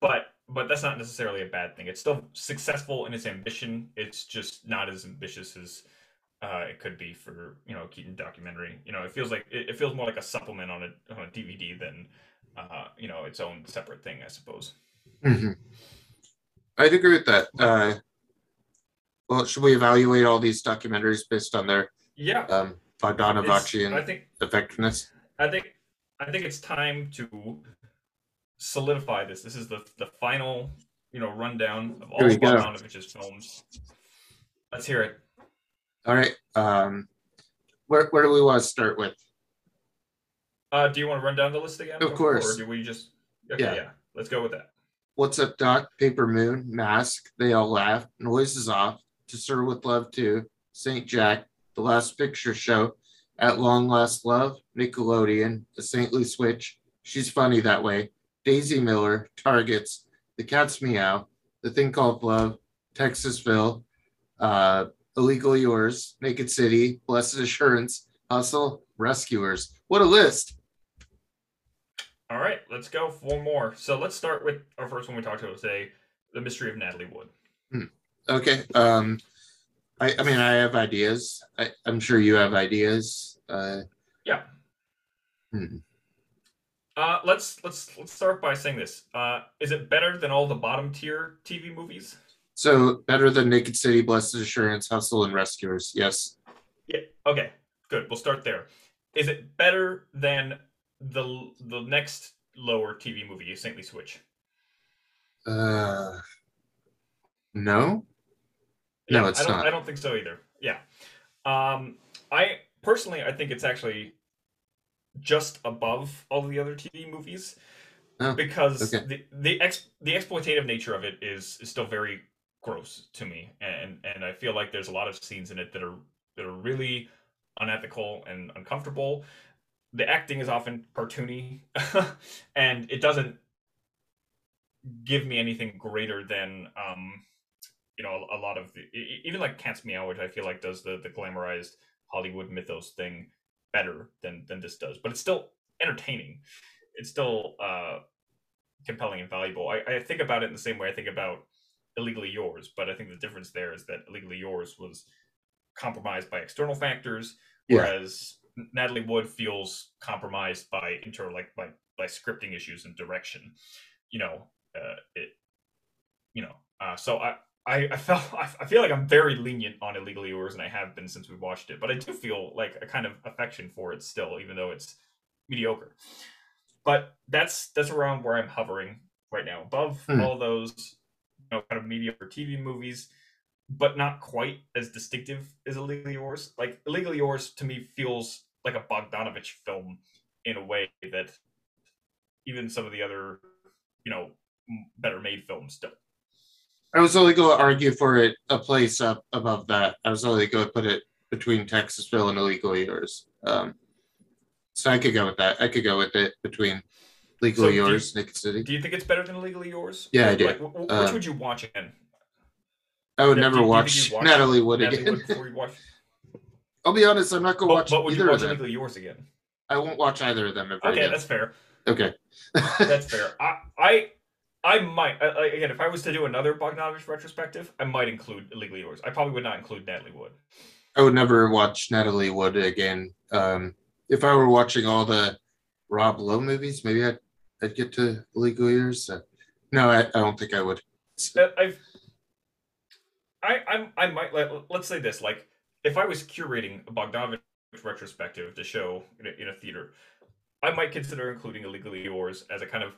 but but that's not necessarily a bad thing it's still successful in its ambition it's just not as ambitious as uh, it could be for you know a Keaton documentary. You know, it feels like it, it feels more like a supplement on a on a DVD than uh, you know its own separate thing, I suppose. Mhm. I'd agree with that. Uh, well, should we evaluate all these documentaries based on their Yeah, um, it's- Bogdanovich I and think effectiveness? I think I think it's time to solidify this. This is the the final, you know, rundown of all Here we. Bogdanovich's films. Let's hear it. All right. Um, where, where do we want to start with? Uh, do you want to run down the list again? Of course. Or do we just? Okay, Yeah. yeah. Let's go with that. What's Up, Doc? Paper Moon, Mask, They All Laugh, Noises Off, To Sir with Love 2, St. Jack, The Last Picture Show, At Long Last Love, Nickelodeon, The Saintly Switch, She's Funny That Way, Daisy Miller, Targets, The Cat's Meow, The Thing Called Love, Texasville, uh, Illegally Yours, Naked City, Blessed Assurance, Hustle, Rescuers. What a list! All right, let's go for more. So let's start with our first one we talked about today, the mystery of Natalie Wood. Okay. Um, I, I mean, I have ideas. I, I'm sure you have ideas. Uh, Yeah. hmm. Uh, let's let's let's start by saying this. Uh, is it better than all the bottom tier TV movies? So better than Naked City, Blessed Assurance, Hustle, and Rescuers. Yes. Yeah. Okay. Good. We'll start there. Is it better than the the next lower TV movie, Saintly Switch? Uh, no. No, it's I don't, not. I don't think so either. Yeah. Um, I personally, I think it's actually just above all the other TV movies Oh, because okay. the the ex the exploitative nature of it is is still very gross to me, and and I feel like there's a lot of scenes in it that are that are really unethical and uncomfortable. The acting is often cartoony, and it doesn't give me anything greater than um, you know a, a lot of the, even like Cat's Meow, which I feel like does the the glamorized Hollywood mythos thing better than than this does, but it's still entertaining. It's still uh, compelling and valuable. I, I think about it in the same way I think about Illegally Yours, but I think the difference there is that Illegally Yours was compromised by external factors, Yeah. whereas Natalie Wood feels compromised by inter like by by scripting issues and direction. You know, uh, it. You know, uh, so I. I, I felt I I feel like I'm very lenient on Illegally Yours, and I have been since we watched it. But I do feel like a kind of affection for it still, even though it's mediocre. But that's that's around where I'm hovering right now, above Hmm. all those you know kind of mediocre TV movies, but not quite as distinctive as Illegally Yours. Like Illegally Yours to me feels like a Bogdanovich film in a way that even some of the other you know better made films don't. I was only going to argue for it a place up above that. I was only going to put it between Texasville and Illegal Yours. Um, so I could go with that. I could go with it between Legal So you- Yours, Naked City. Do you think it's better than Illegally Yours? Yeah, I do. Like, wh- wh- which Uh, would you watch again? I would never do you think watch watch Natalie Wood Natalie again. Wood before you watch. I'll be honest, I'm not going to watch but would you either of them. Illegally Yours again? I won't watch either of them ever Okay, again. that's fair. Okay. That's fair. I, I, I might I, I- again if I was to do another Bogdanovich retrospective, I might include Illegally Yours. I probably would not include Natalie Wood. I would never watch Natalie Wood again. Um, if I were watching all the Rob Lowe movies, maybe I'd, I'd get to Legally Yours. Uh, no, I, I don't think I would. Uh, I've, I, I'm, I might let, let's say this like if I was curating a Bogdanovich retrospective to show in a, in a theater, I might consider including Illegally Yours as a kind of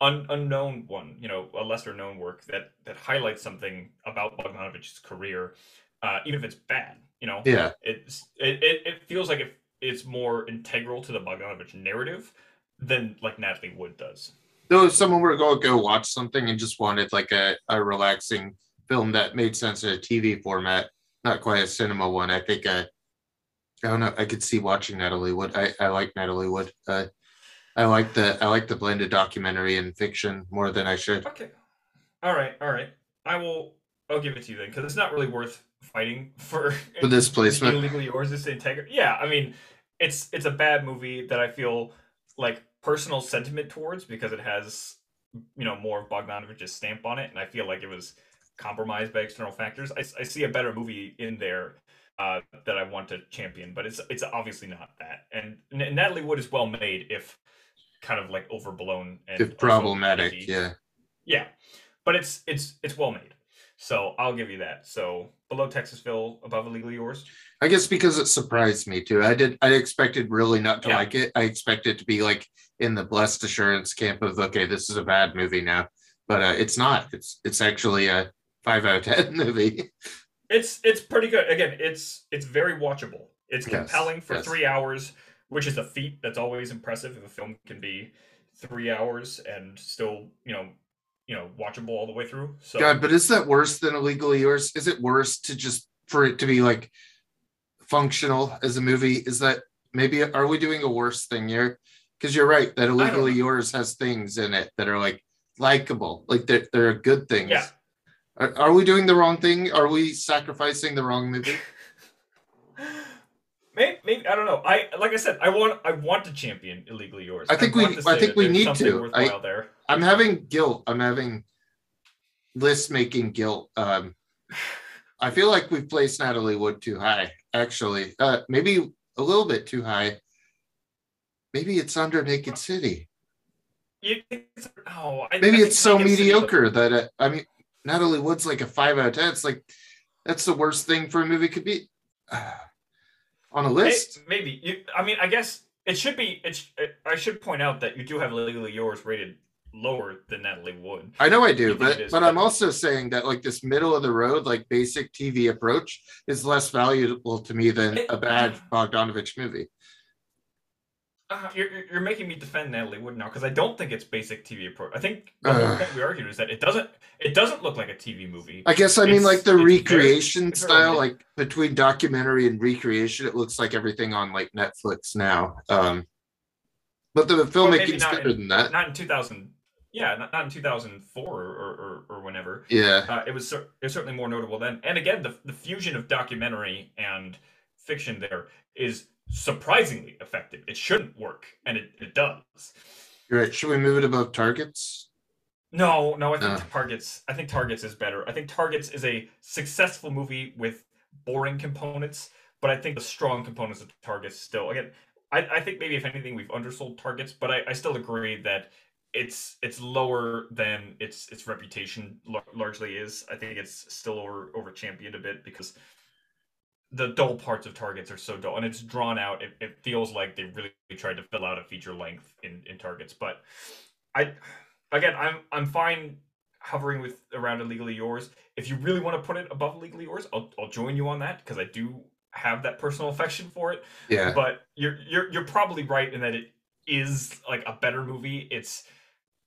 un, unknown one, you know, a lesser known work that that highlights something about Bogdanovich's career, uh, even if it's bad. You know, Yeah. it's it, it, it feels like it, it's more integral to the Bogdanovich narrative than like Natalie Wood does. Though if someone were to go watch something and just wanted like a, a relaxing film that made sense in a TV format, not quite a cinema one, I think uh, I don't know. I could see watching Natalie Wood. I, I like Natalie Wood. Uh, I like the I like the blended documentary and fiction more than I should. Okay. All right. All right. I will. I'll give it to you then, because it's not really worth fighting for. For this placement. illegally yours is integrity. Yeah, I mean, it's it's a bad movie that I feel like personal sentiment towards because it has you know more of Bogdanovich's stamp on it, and I feel like it was compromised by external factors. I, I see a better movie in there uh, that I want to champion, but it's it's obviously not that. And N- Natalie Wood is well made if kind of like overblown and If problematic, edgy. yeah. Yeah, but it's it's it's well made. So I'll give you that. So below Texasville, above illegally yours. I guess because it surprised me too. I did. I expected really not to Yeah. like it. I expected to be like in the blessed assurance camp of okay, this is a bad movie now, but uh, it's not. It's it's actually a five out of ten movie. It's it's pretty good. Again, it's it's very watchable. It's Yes, compelling for yes. three hours, which is a feat that's always impressive if a film can be three hours and still you know you know watchable all the way through. So God, but is that worse than illegally yours? Is it worse to just for it to be like functional as a movie? Is that maybe are we doing a worse thing here? Because you're right that illegally yours has things in it that are like likable, like they're, they're good things. Yeah. Are, are we doing the wrong thing? Are we sacrificing the wrong movie? Maybe, maybe I don't know. I like I said, I want I want to champion illegally yours. I think we- I think we need to. I, there. I'm having guilt. I'm having list making guilt. Um, I feel like we've placed Natalie Wood too high, actually. Uh, maybe a little bit too high. Maybe it's under Naked City. It's, oh, I, I Maybe think it's so mediocre that uh, I mean, Natalie Wood's like a five out of ten. It's like that's the worst thing for a movie could be. on a list, Maybe you. I mean, I guess it should be. It's. It, I should point out that you do have legally yours rated lower than Natalie Wood. I know I do, but is, but I'm also saying that like this middle of the road, like basic TV approach, is less valuable to me than It- a bad Bogdanovich movie. Uh, you're you're- making me defend Natalie Wood now because I don't think it's basic TV approach. I think the whole we argued is that it doesn't. It doesn't look like a TV movie. I guess I mean like the recreation very style, mid- like between documentary and recreation, it looks like everything on like Netflix now. Um, But the filmmaking's not better in- than that. not in 2000. Yeah, not, not in 2004 or, or, or whenever. Yeah. Uh, it was it was certainly more notable then. And again, the the fusion of documentary and fiction there is surprisingly effective. It shouldn't work, and it, it does. You're right. Should we move it above targets? No, no, I think No. Targets. I think Targets is better. I think Targets is a successful movie with boring components, but I think the strong components of Targets still. Again, I, I think maybe if anything we've undersold Targets, but I, I still agree that it's it's lower than its its reputation lar- largely is. I think it's still over over championed a bit because the dull parts of Targets are so dull, and it's drawn out. It, it feels like they really tried to fill out a feature length in in Targets, but I again, I'm I'm fine hovering with around illegally yours. If you really want to put it above illegally yours, I'll I'll join you on that because I do have that personal affection for it. Yeah. But you're you're you're probably right in that it is like a better movie. It's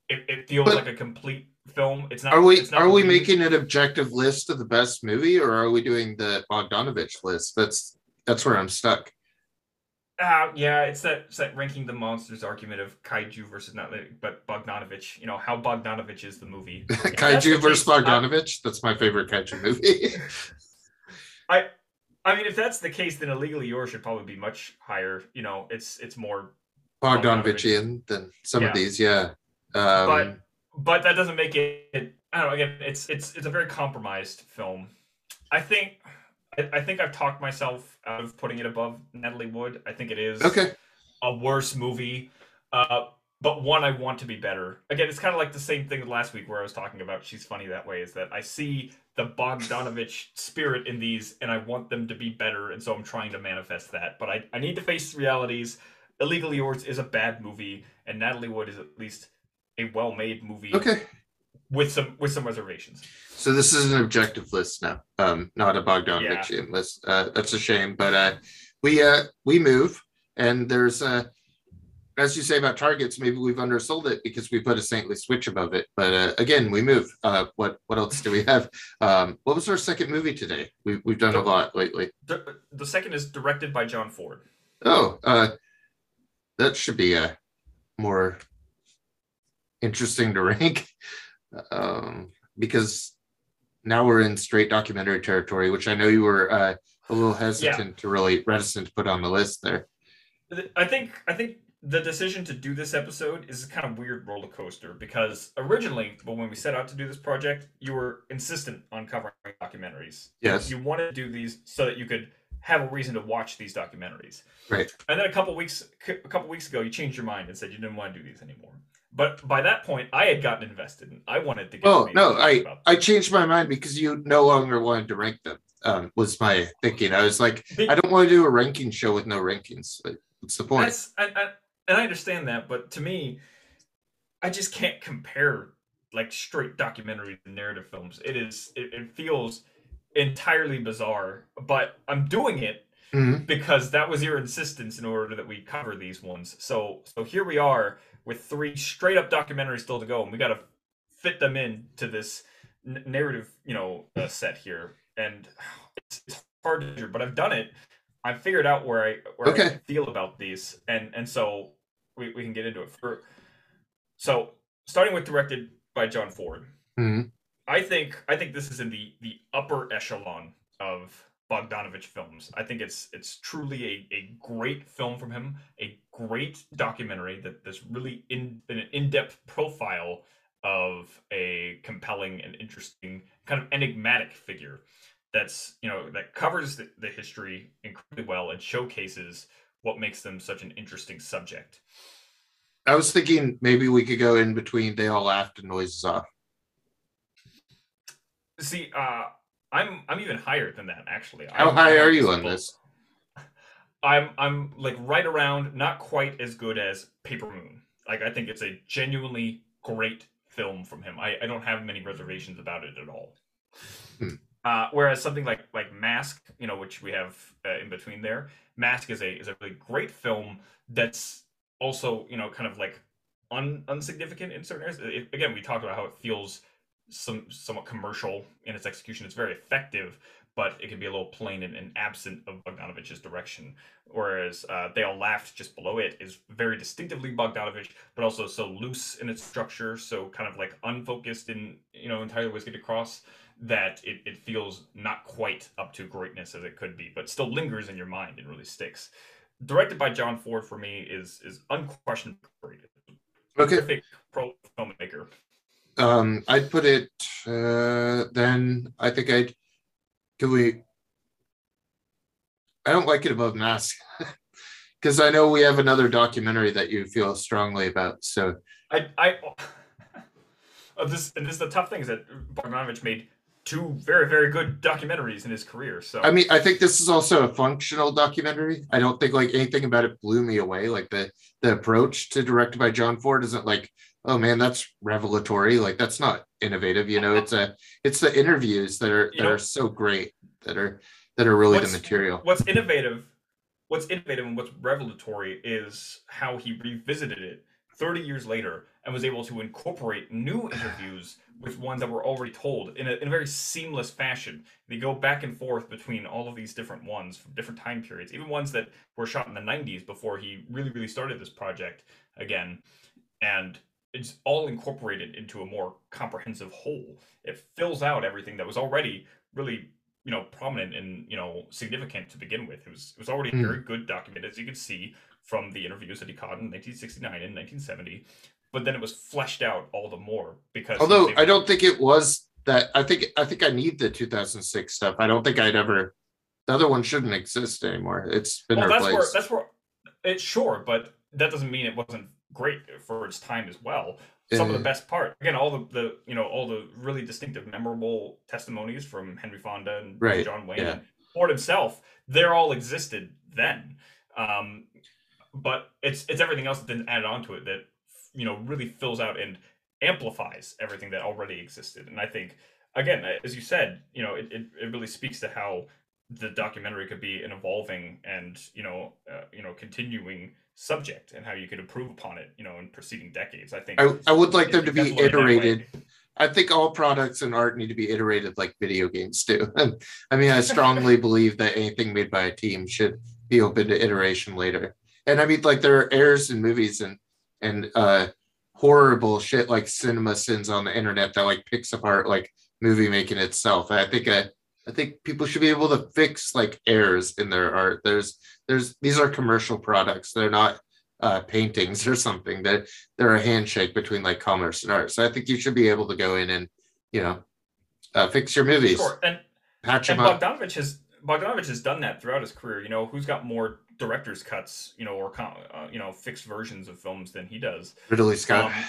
it, it feels But- like a complete film. It's not. Are we not are we making an objective list of the best movie, or are we doing the Bogdanovich list? That's that's where I'm stuck. Uh, yeah, it's that it's that ranking the monsters argument of kaiju versus not, but Bogdanovich. You know how Bogdanovich is the movie. That's the Kaiju versus case, I- Bogdanovich. That's my favorite kaiju movie. I I mean, if that's the case, then illegally yours should probably be much higher. You know, it's it's more, Bogdanovichian than some Yeah. of these. Yeah. Um, but but that doesn't make it. I don't know. Again, it's it's it's a very compromised film. I think I, think I've talked myself out of putting it above Natalie Wood. I think it is okay. a worse movie, uh, but one I want to be better. Again, it's kind of like the same thing last week where I was talking about she's funny that way. Is that I see the Bogdanovich spirit in these, and I want them to be better, and so I'm trying to manifest that. But I, I need to face realities. Illegally Yours is a bad movie, and Natalie Wood is at least a well-made movie Okay. with some with some reservations. So this is an objective list now, um, not a Bogdanovichian list. Uh, that's a shame, but uh, we uh, we move, and there's uh, as you say about targets, maybe we've undersold it because we put a saintly switch above it. But uh, again, we move. Uh, what what else do we have? Um, what was our second movie today? We, we've done a lot lately. The, the second is directed by John Ford. Oh, uh, that should be uh, more interesting to rank um, because now we're in straight documentary territory, which I know you were uh, a little hesitant to really reticent to put on the list there. I think I think the decision to do this episode is a kind of weird roller coaster because originally, but when we set out to do this project, you were insistent on covering documentaries. Yes. You wanted to do these so that you could have a reason to watch these documentaries. Right. And then a couple weeks a couple weeks ago, you changed your mind and said you didn't want to do these anymore. But by that point, I had gotten invested and I wanted to get. Oh no, I I changed my mind because you no longer wanted to rank them. Um, was my thinking. I was like, I don't want to do a ranking show with no rankings. Like, What's the point? I, I, and I understand that, but to me, I just can't compare like straight documentary to narrative films. It is it, it feels entirely bizarre, but I'm doing it Mhm. because that was your insistence in order that we cover these ones. So so here we are with three straight up documentaries still to go, and we got to fit them in to this n- narrative, you know, uh, set here, and it's, it's hard to do, but I've done it. I've figured out where I where I feel about these, and and so we, we can get into it. For so starting with directed by John Ford, Mhm. I think I think this is in the the upper echelon of Bogdanovich films. I think it's it's truly a, a great film from him, a great documentary that this really in an in-depth profile of a compelling and interesting kind of enigmatic figure that's you know that covers the, the history incredibly well and showcases what makes them such an interesting subject. I was thinking maybe we could go in between. They all laughed and noises off. See, uh, I'm I'm even higher than that actually. How I'm- high I'm are you on this? I'm I'm like right around, not quite as good as Paper Moon. Like I think it's a genuinely great film from him. I, I don't have many reservations about it at all. Hmm. Uh, whereas something like like Mask, you know, which we have uh, in between there, Mask is a is a really great film that's also you know kind of like un, unsignificant in certain areas. It, again, we talked about how it feels some somewhat commercial in its execution. It's very effective, but it can be a little plain and, and absent of Bogdanovich's direction. Whereas uh, They All Laughed just below it is very distinctively Bogdanovich, but also so loose in its structure, so kind of like unfocused in you know entirely get across that it, it feels not quite up to greatness as it could be, but still lingers in your mind and really sticks. Directed by John Ford for me is is unquestionably great. Okay. Pro filmmaker. Um, I'd put it. Uh, then I think I'd. Could we? I don't like it above Mask because I know we have another documentary that you feel strongly about. So I I. Uh, this and this is the tough thing is that Bogdanovich made two very very good documentaries in his career. So I mean, I think this is also a functional documentary. I don't think like anything about it blew me away. Like the the approach to directed by John Ford isn't like, oh man, that's revelatory. Like that's not innovative. You know, it's a it's the interviews that are You that know- are so great that are that are really the material. what's innovative what's innovative and what's revelatory is how he revisited it 30 years later and was able to incorporate new interviews with ones that were already told in a, in a very seamless fashion they go back and forth between all of these different ones from different time periods even ones that were shot in the 90s before he really really started this project again and it's all incorporated into a more comprehensive whole it fills out everything that was already really you know prominent and you know significant to begin with. It was it was already Hmm. very good documented, as you can see from the interviews that he caught in 1969 and 1970. But then it was fleshed out all the more because Although I don't think it was that. I think I think I need the 2006 stuff. I don't think I'd ever. The other one shouldn't exist anymore. It's been well, that's where replaced. that's where it's sure, but that doesn't mean it wasn't great for its time as well. Some of Uh, the best part, again, all the, the you know all the really distinctive, memorable testimonies from Henry Fonda and Right, John Wayne yeah. and Ford himself, they're all existed then. Um, but it's it's everything else that then added onto it that you know really fills out and amplifies everything that already existed. And I think again, as you said, you know, it, it, it really speaks to how the documentary could be an evolving and you know uh, you know continuing subject and how you could improve upon it you know in preceding decades i think I, I would like them to be exemplary in that way. iterated. I think all products and art need to be iterated like video games do. I mean, I strongly believe that anything made by a team should be open to iteration later. And I mean, like there are errors in movies and and uh horrible shit like cinema sins on the internet that like picks apart like movie making itself. I think I I think people should be able to fix like errors in their art. There's there's these are commercial products. They're not uh paintings or something. That they're a handshake between like commerce and art. So I think you should be able to go in and you know uh, fix your movies, sure and patch and them up. Bogdanovich has Bogdanovich has done that throughout his career. You know, who's got more director's cuts, you know, or uh, you know, fixed versions of films than he does. Ridley Scott. Um,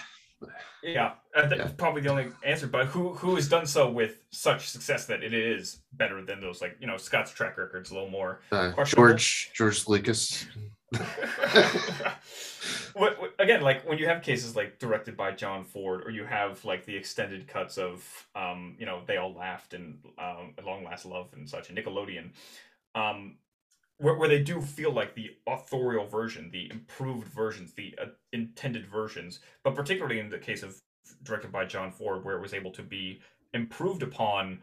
yeah, think Yeah. probably the only answer. But who who has done so with such success that it is better than those? Like you know, Scott's track record's a little more. uh. George George Lucas. what, what- again, like when you have cases like directed by John Ford, or you have like the extended cuts of, um, you know, they all laughed and um, long last love and such, and Nickelodeon, um, where, where they do feel like the authorial version, the improved versions, the uh, intended versions, but particularly in the case of directed by John Ford, where it was able to be improved upon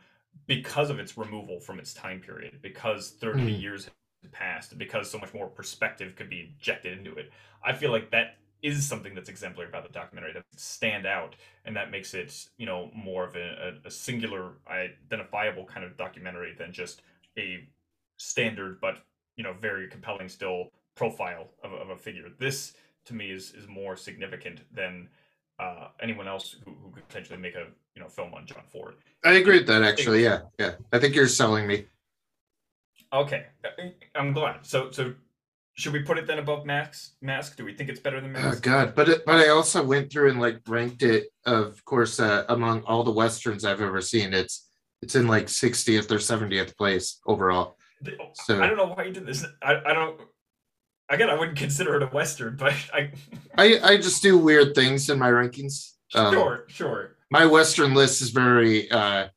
because of its removal from its time period, because 30 Mhm. years had passed, because so much more perspective could be injected into it. I feel like that is something that's exemplary about the documentary that stand out and that makes it you know more of a, a, a singular identifiable kind of documentary than just a standard but you know very compelling still profile of, a- of a figure this to me is is more significant than uh, anyone else who, who could potentially make a you know film on john ford I agree with that actually. Yeah, yeah. I think you're selling me. okay I- i'm glad so so should we put it then above mask mask do we think it's better than Mask? Oh God, but it, but I also went through and like ranked it. Of course, uh, among all the westerns I've ever seen, it's it's in like 60th or 70th place overall. So- I don't know why you did this. I, I don't. Again, I wouldn't consider it a western, but I. I I just do weird things in my rankings. Um, sure, sure. My western list is very uh,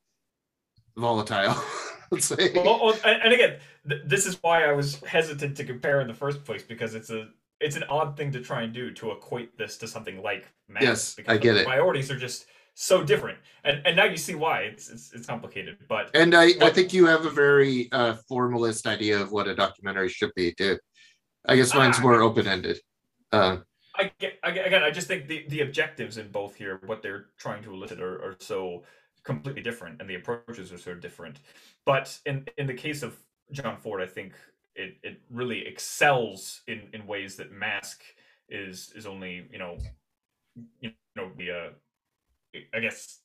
volatile. Let's say. Well, and, again, th- this is why I was hesitant to compare in the first place because it's a it's an odd thing to try and do to equate this to something like Mask. Yes, because I get the it. Priorities are just so different, and and now you see why it's it's, it's complicated. But and I, I think you have a very uh, formalist idea of what a documentary should be too. I guess mine's Ah. more open ended. Uh, I get, I again, I just think the, the objectives in both here, what they're trying to elicit, are, are so completely different, and the approaches are so different. But in in the case of John Ford, I think it, it really excels in, in ways that Mask is is only you know you know the uh, I guess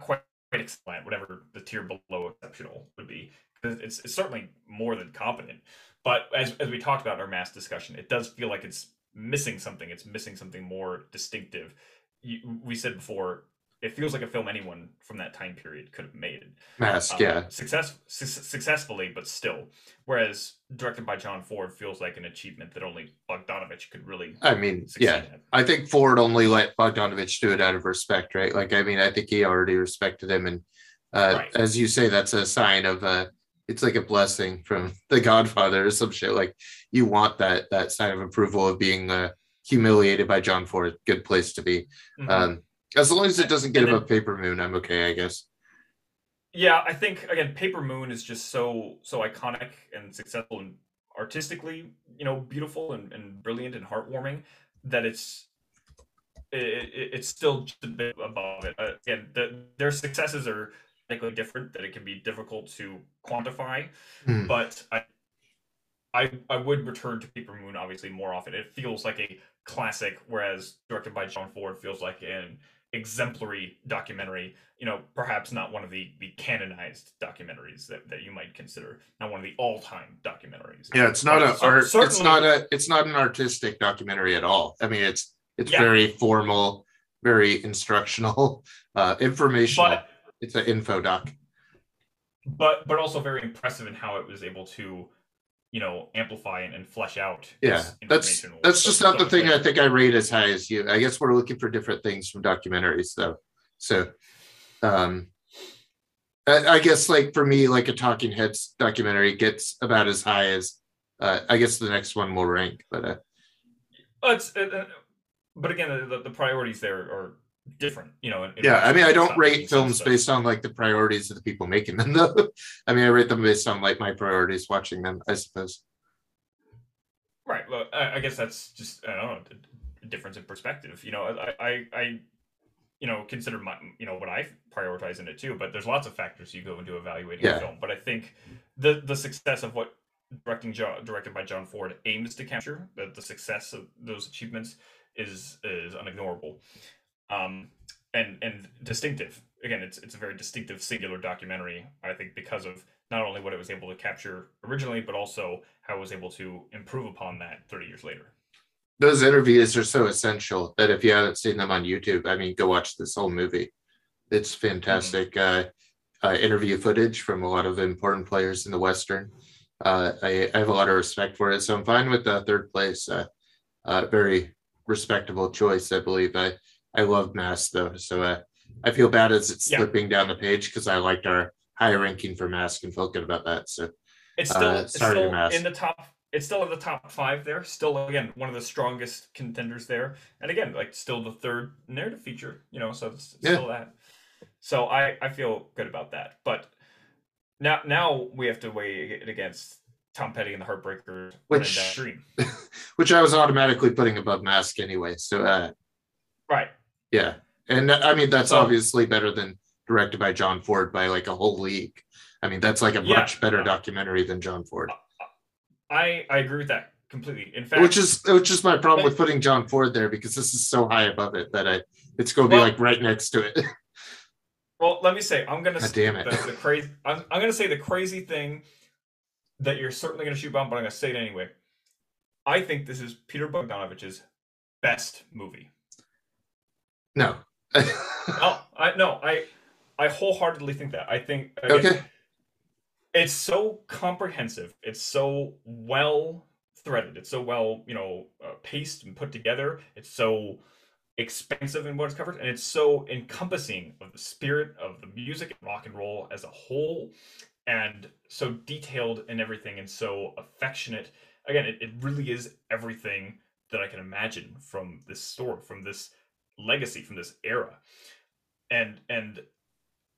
quite excellent, whatever the tier below exceptional would be. It's, it's certainly more than competent. But as, as we talked about in our Mask discussion, it does feel like it's missing something. It's missing something more distinctive. You, we said before, it feels like a film anyone from that time period could have made. mask, Um, yeah. Success, su- successfully, but still. Whereas directed by John Ford feels like an achievement that only Bogdanovich could really I mean, yeah. at. I think Ford only let Bogdanovich do it out of respect, right? Like, I mean, I think he already respected him, and uh, Right. as you say, that's a sign of uh, it's like a blessing from the Godfather or some shit. Like, you want that that sign of approval of being uh, humiliated by John Ford. Good place to be. Mhm. Um, as long as it doesn't get And him then- a paper moon, I'm okay, I guess. Yeah, I think again, Paper Moon is just so so iconic and successful and artistically, you know, beautiful and, and brilliant and heartwarming that it's it, it, it's still just a bit above it. Uh, again, the, their successes are technically different; that it can be difficult to quantify. Hmm. But I, I I would return to Paper Moon obviously more often. It feels like a classic, whereas directed by John Ford feels like an exemplary documentary you know, perhaps not one of the the canonized documentaries that, that you might consider, not one of the all time documentaries. Yeah, it's not But a cer- art. It's not a. It's not an artistic documentary at all. I mean, it's it's Yeah. very formal, very instructional, uh, informational. but it's an info doc. but but also very impressive in how it was able to, you know, amplify and, and flesh out. Yeah, that's that's so- just so not the thing I think I rate as high as you. I guess we're looking for different things from documentaries, though. So, um, I, I guess like for me, like a Talking Heads documentary gets about as high as. Uh, I guess the next one will rank, but uh, Uh, it's, uh, uh, but again, the, the priorities there are different. You know. yeah, I mean, I don't rate films so- based on like the priorities of the people making them, though. I mean, I rate them based on like my priorities watching them, I suppose. Right. Well, I, I guess that's just I don't know a difference in perspective. You know, I, I, I, you know, consider my, you know, what I prioritize in it too. But there's lots of factors you go into evaluating Yeah. a film. But I think the the success of what directing jo- directed by John Ford aims to capture, the, the success of those achievements is is unignorable, um, and and distinctive. Again, it's it's a very distinctive singular documentary. I think because of not only what it was able to capture originally, but also how it was able to improve upon that 30 years later. Those interviews are so essential that if you haven't seen them on YouTube, I mean, go watch this whole movie. It's fantastic uh, uh, interview footage from a lot of important players in the Western. Uh, I, I have a lot of respect for it, so I'm fine with the third place. Uh, uh, very respectable choice, I believe. I I love Mask though, so uh, I feel bad as it's Yeah. slipping down the page because I liked our higher ranking for Mask and felt good about that. So It's still, Uh, it's still in the top. It's still in the top five there. Still, again, one of the strongest contenders there. And again, like still the third narrative feature. You know, so it's, it's Yeah. still that. So I I feel good about that. But now now we have to weigh it against Tom Petty and the Heartbreakers. Which- which I was automatically putting above Mask anyway. So uh, Right. Yeah. And I mean, that's So- obviously better than directed by John Ford by like a whole league. I mean, that's like a Yeah, much better no. documentary than John Ford, I I agree with that completely. In fact, which is which is my problem with putting John Ford there because this is so high above it that I it's going to be Well- like right next to it. Well, let me say, I'm gonna say damn it. The, the crazy. I'm, I'm gonna say the crazy thing that you're certainly gonna shoot down, but I'm gonna say it anyway. I think this is Peter Bogdanovich's best movie. No. Oh, I no, I I wholeheartedly think that. I think okay. it's so comprehensive. It's so well threaded. It's so well, you know, uh, paced and put together. It's so expansive in what it's covered, and it's so encompassing of the spirit of the music and rock and roll as a whole, and so detailed in everything, and so affectionate. Again, it, it really is everything that I can imagine from this story, from this legacy, from this era. and and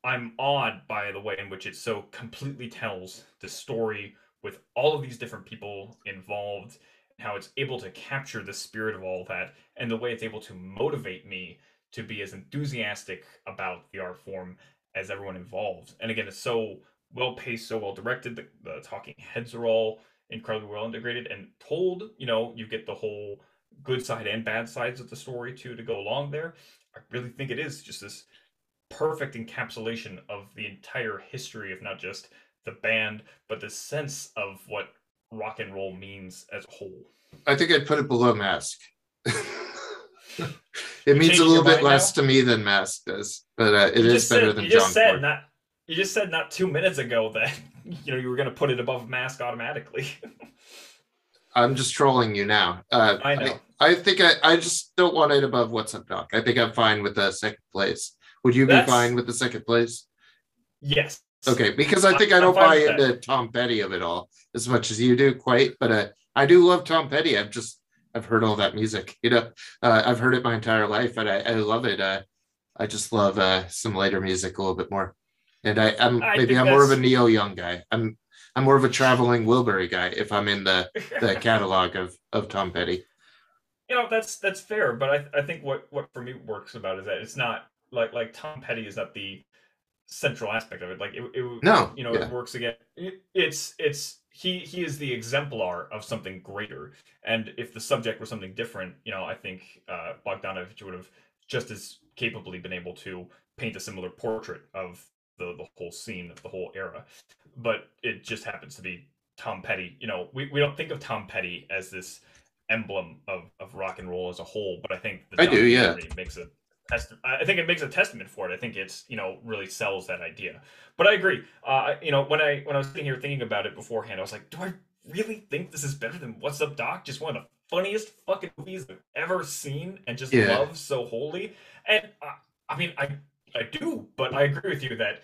I'm awed by the way in which it so completely tells the story with all of these different people involved and how it's able to capture the spirit of all of that and the way it's able to motivate me to be as enthusiastic about the art form as everyone involved. And again, it's so well paced, so well directed. The, the talking heads are all incredibly well integrated and told. You know, you get the whole good side and bad sides of the story too to go along there. I really think it is just this perfect encapsulation of the entire history of not just the band, but the sense of what rock and roll means as a whole. I think I'd put it below Mask. it means a little bit less now? to me than Mask does, but uh, it is better said, than you John just said Ford. Not, you just said not two minutes ago that you know you were going to put it above Mask automatically. I'm just trolling you now. Uh, I know. I, I think I, I just don't want it above What's Up Doc. I think I'm fine with the second place. Would you That's... be fine with the second place? Yes. Okay, because I think I, I don't buy into that. Tom Petty of it all as much as you do, quite. But uh, I do love Tom Petty. I've just I've heard all that music. You know, uh, I've heard it my entire life, and I, I love it. Uh, I just love uh, some later music a little bit more. And I, am maybe I'm more of a Neil Young guy. I'm I'm more of a traveling Wilbury guy if I'm in the the catalog of of Tom Petty. You know that's that's fair, but I I think what what for me works about is that it's not like like Tom Petty is not the central aspect of it. Like it, it no, you know, yeah. it works again. It, it's it's he he is the exemplar of something greater. And if the subject were something different, you know, I think uh, Bogdanovich would have just as capably been able to paint a similar portrait of the the whole scene of the whole era. But it just happens to be Tom Petty. You know, we, we don't think of Tom Petty as this emblem of, of rock and roll as a whole, but I think the I do, yeah. makes it I think it makes a testament for it. I think it's you know really sells that idea. But I agree. Uh, you know when I when I was sitting here thinking about it beforehand, I was like, do I really think this is better than What's Up Doc? Just one of the funniest fucking movies I've ever seen, and just yeah. love so wholly. And uh, I mean, I I do, but I agree with you that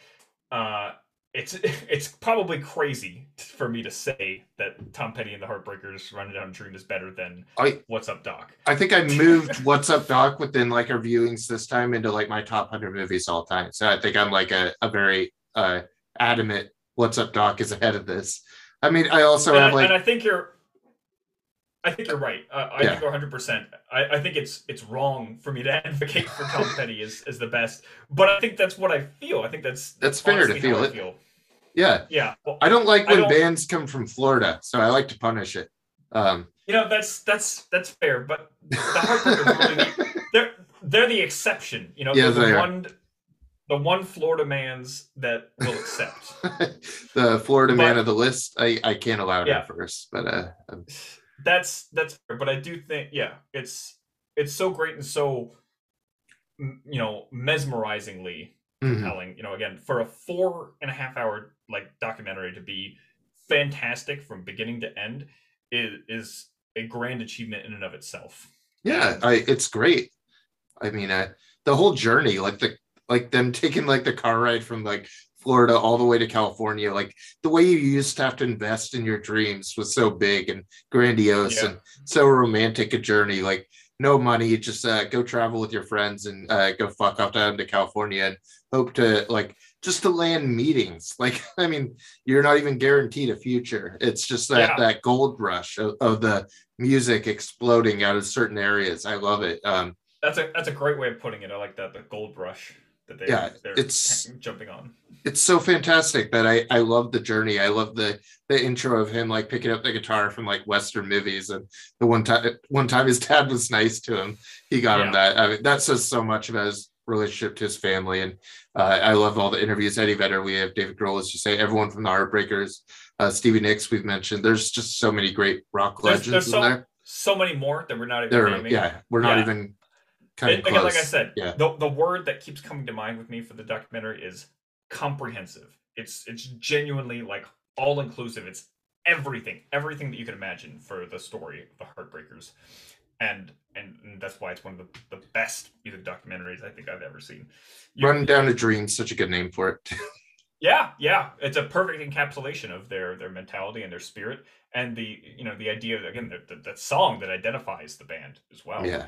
uh, it's it's probably crazy for me to say that Tom Petty and the Heartbreakers Running Down a Dream is better than I, What's Up Doc. I think I moved What's Up Doc within like our viewings this time into like my top hundred movies all time. So I think I'm like a, a very uh, adamant What's Up Doc is ahead of this. I mean, I also and have I, like, and I think you're I think you're right. Uh, I yeah. think 100. percent I, I think it's it's wrong for me to advocate for Tom Petty as, as the best, but I think that's what I feel. I think that's that's fair to feel it. Feel. Yeah, yeah. Well, I don't like when don't, bands come from Florida, so I like to punish it. Um, you know, that's that's that's fair, but the Heartbreakers really they're they're the exception. You know, yeah, the one the one Florida man's that will accept. the Florida but, man of the list, I I can't allow yeah. that first, but uh. I'm that's that's fair, but I do think yeah, it's it's so great and so you know mesmerizingly mm-hmm. compelling. You know, again for a four and a half hour like documentary to be fantastic from beginning to end is is a grand achievement in and of itself. Yeah, I it's great. I mean, uh, the whole journey, like the like them taking like the car ride from like Florida all the way to California. Like the way you used to have to invest in your dreams was so big and grandiose yeah. and so romantic a journey. Like no money, just uh, go travel with your friends and uh, go fuck off down to California and hope to like just to land meetings. Like I mean, you're not even guaranteed a future. It's just that yeah. that gold rush of, of, the music exploding out of certain areas. I love it. Um, that's a that's a great way of putting it. I like that the gold rush that they yeah, it's jumping on. It's so fantastic that I I love the journey. I love the the intro of him like picking up the guitar from like Western movies, and the one time one time his dad was nice to him, he got yeah. him that. I mean, that says so much about his relationship to his family, and uh, I love all the interviews. Eddie Vedder, we have David Grohl, as you say, everyone from the Heartbreakers, uh, Stevie Nicks, we've mentioned. There's just so many great rock legends there's, there's so, in there. So many more that we're not even. There, yeah, we're not yeah. even kind of again, like I said, yeah. the, the word that keeps coming to mind with me for the documentary is comprehensive. It's it's genuinely like all inclusive. It's everything, everything that you can imagine for the story of the Heartbreakers, and and, and that's why it's one of the, the best music documentaries I think I've ever seen. You, Run Down a Dream, such a good name for it. yeah, yeah, it's a perfect encapsulation of their their mentality and their spirit, and the you know the idea of, again that that song that identifies the band as well. Yeah,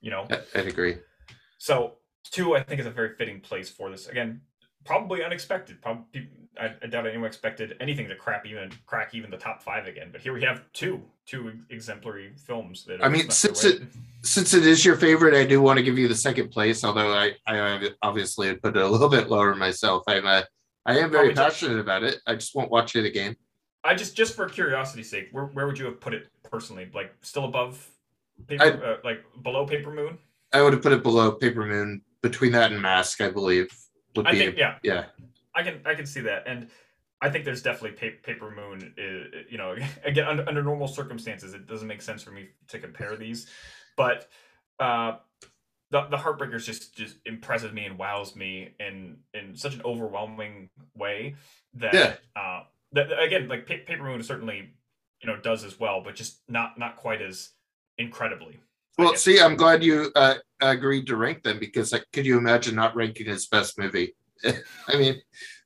you know i'd agree so two, I think, is a very fitting place for this. Again, probably unexpected. Probably, I, I doubt anyone expected anything to crap even crack even the top five again. But here we have two two exemplary films. That I mean, since it since it is your favorite, I do want to give you the second place. Although I I obviously put it a little bit lower myself. I'm a, I am very passionate just, about it. I just won't watch it again. I just just for curiosity's sake, where where would you have put it personally? Like still above, paper, uh, like below Paper Moon? I would have put it below Paper Moon. Between that and Mask, I believe would I be. Think, yeah, yeah. I can I can see that, and I think there's definitely pa- Paper Moon. Is, you know, again under, under normal circumstances, it doesn't make sense for me to compare these, but uh, the the Heartbreakers just just impresses me and wows me in in such an overwhelming way that yeah. uh, that again like pa- Paper Moon certainly you know does as well, but just not not quite as incredibly. Well, see, I'm glad you uh, agreed to rank them because like, could you imagine not ranking his best movie? I mean,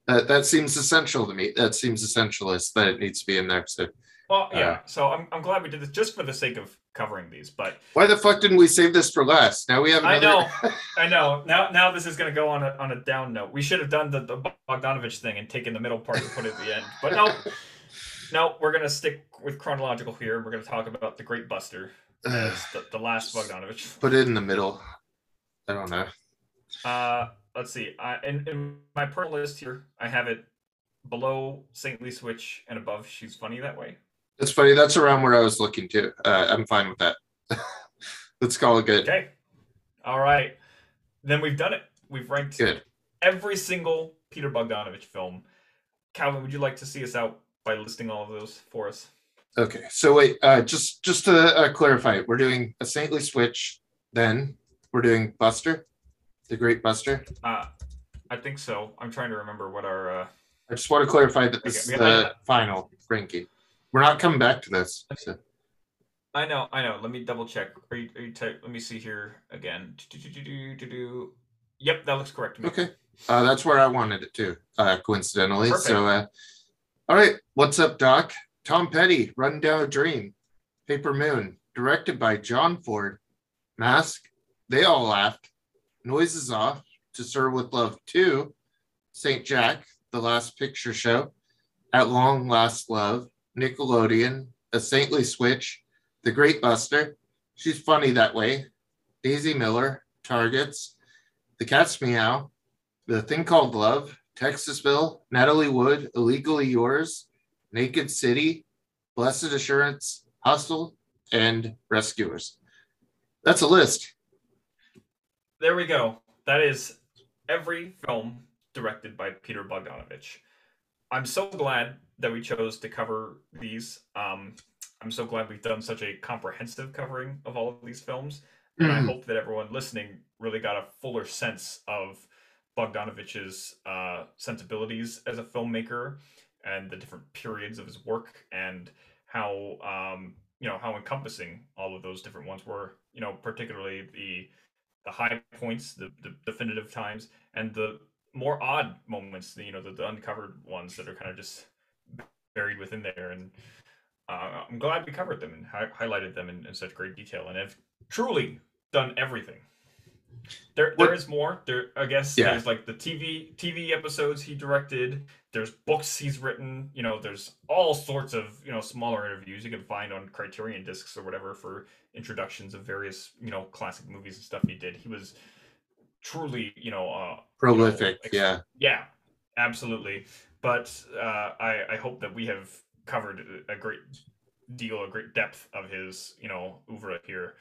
that that seems essential to me. That seems essentialist that it needs to be in there. So, well, yeah. Uh, so I'm, I'm glad we did this just for the sake of covering these. But why the fuck didn't we save this for last? Now we have. Another... I know, I know. Now now this is going to go on a on a down note. We should have done the, the Bogdanovich thing and taken the middle part and put it at the end. But no, no, we're going to stick with chronological here. We're going to talk about the Great Buster. The, the last Bogdanovich. Put it in the middle. I don't know. Uh, let's see. I in, in my personal list here, I have it below Saintly Switch and above She's Funny That Way. That's funny. That's around where I was looking too. Uh, I'm fine with that. Let's call it good. Okay. All right. Then we've done it. We've ranked good. every single Peter Bogdanovich film. Calvin, would you like to see us out by listing all of those for us? Okay. So wait, uh, just just to uh, clarify, we're doing a Saintly Switch, then we're doing Buster, the Great Buster. Uh, I think so. I'm trying to remember what our. Uh... I just want to clarify that this okay, is the final ranking. We're not coming back to this. So. I know, I know. Let me double check. Are you, are you type, let me see here again. Yep, that looks correct to me. Okay. Uh, that's where I wanted it to, uh, coincidentally. Perfect. So, uh, all right. What's up, Doc? Tom Petty, Run Down a Dream, Paper Moon, directed by John Ford, Mask, They All Laughed, Noises Off, To Sir with Love 2, St. Jack, The Last Picture Show, At Long Last Love, Nickelodeon, A Saintly Switch, The Great Buster, She's Funny That Way, Daisy Miller, Targets, The Cat's Meow, The Thing Called Love, Texasville, Natalie Wood, Illegally Yours, Naked City, Blessed Assurance, Hustle, and Rescuers. That's a list. There we go. That is every film directed by Peter Bogdanovich. I'm so glad that we chose to cover these. Um, I'm so glad we've done such a comprehensive covering of all of these films. And mm. I hope that everyone listening really got a fuller sense of Bogdanovich's uh, sensibilities as a filmmaker and the different periods of his work and how um, you know how encompassing all of those different ones were. You know, particularly the the high points, the, the definitive times, and the more odd moments. You know, the, the uncovered ones that are kind of just buried within there. And uh, I'm glad we covered them and hi- highlighted them in, in, such great detail, and have truly done everything. There, there is more. There, I guess, yeah. there's like the TV TV episodes he directed. There's books he's written. You know, there's all sorts of you know smaller interviews you can find on Criterion discs or whatever for introductions of various you know classic movies and stuff he did. He was truly you know uh, prolific. You know, yeah, yeah, absolutely. But uh, I I hope that we have covered a great deal, a great depth of his you know oeuvre here.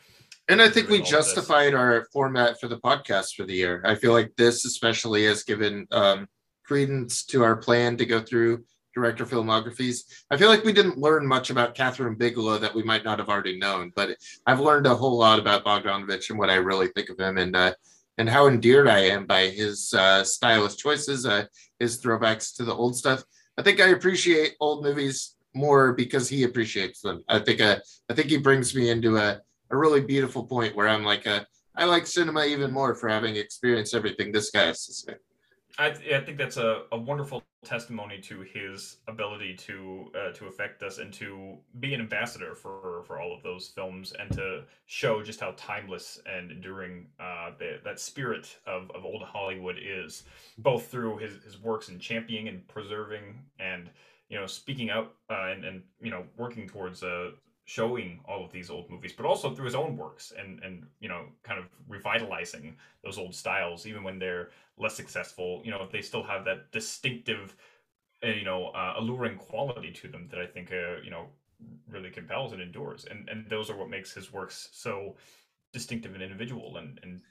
And I think we justified our format for the podcast for the year. I feel like this especially has given um, credence to our plan to go through director filmographies. I feel like we didn't learn much about Kathryn Bigelow that we might not have already known, but I've learned a whole lot about Bogdanovich and what I really think of him and uh, and how endeared I am by his uh, stylist choices, uh, his throwbacks to the old stuff. I think I appreciate old movies more because he appreciates them. I think uh, I think he brings me into a a really beautiful point where I'm like, a, uh, I like cinema even more for having experienced everything this guy has to say. I, I think that's a, a wonderful testimony to his ability to uh, to affect us and to be an ambassador for for all of those films and to show just how timeless and enduring uh, the, that spirit of, of old Hollywood is, both through his, his works in championing and preserving and you know speaking out uh, and and you know working towards uh, showing all of these old movies, but also through his own works and and you know kind of revitalizing those old styles, even when they're less successful. You know, they still have that distinctive, uh, you know, uh, alluring quality to them that I think uh, you know really compels and endures, and and those are what makes his works so distinctive and individual and and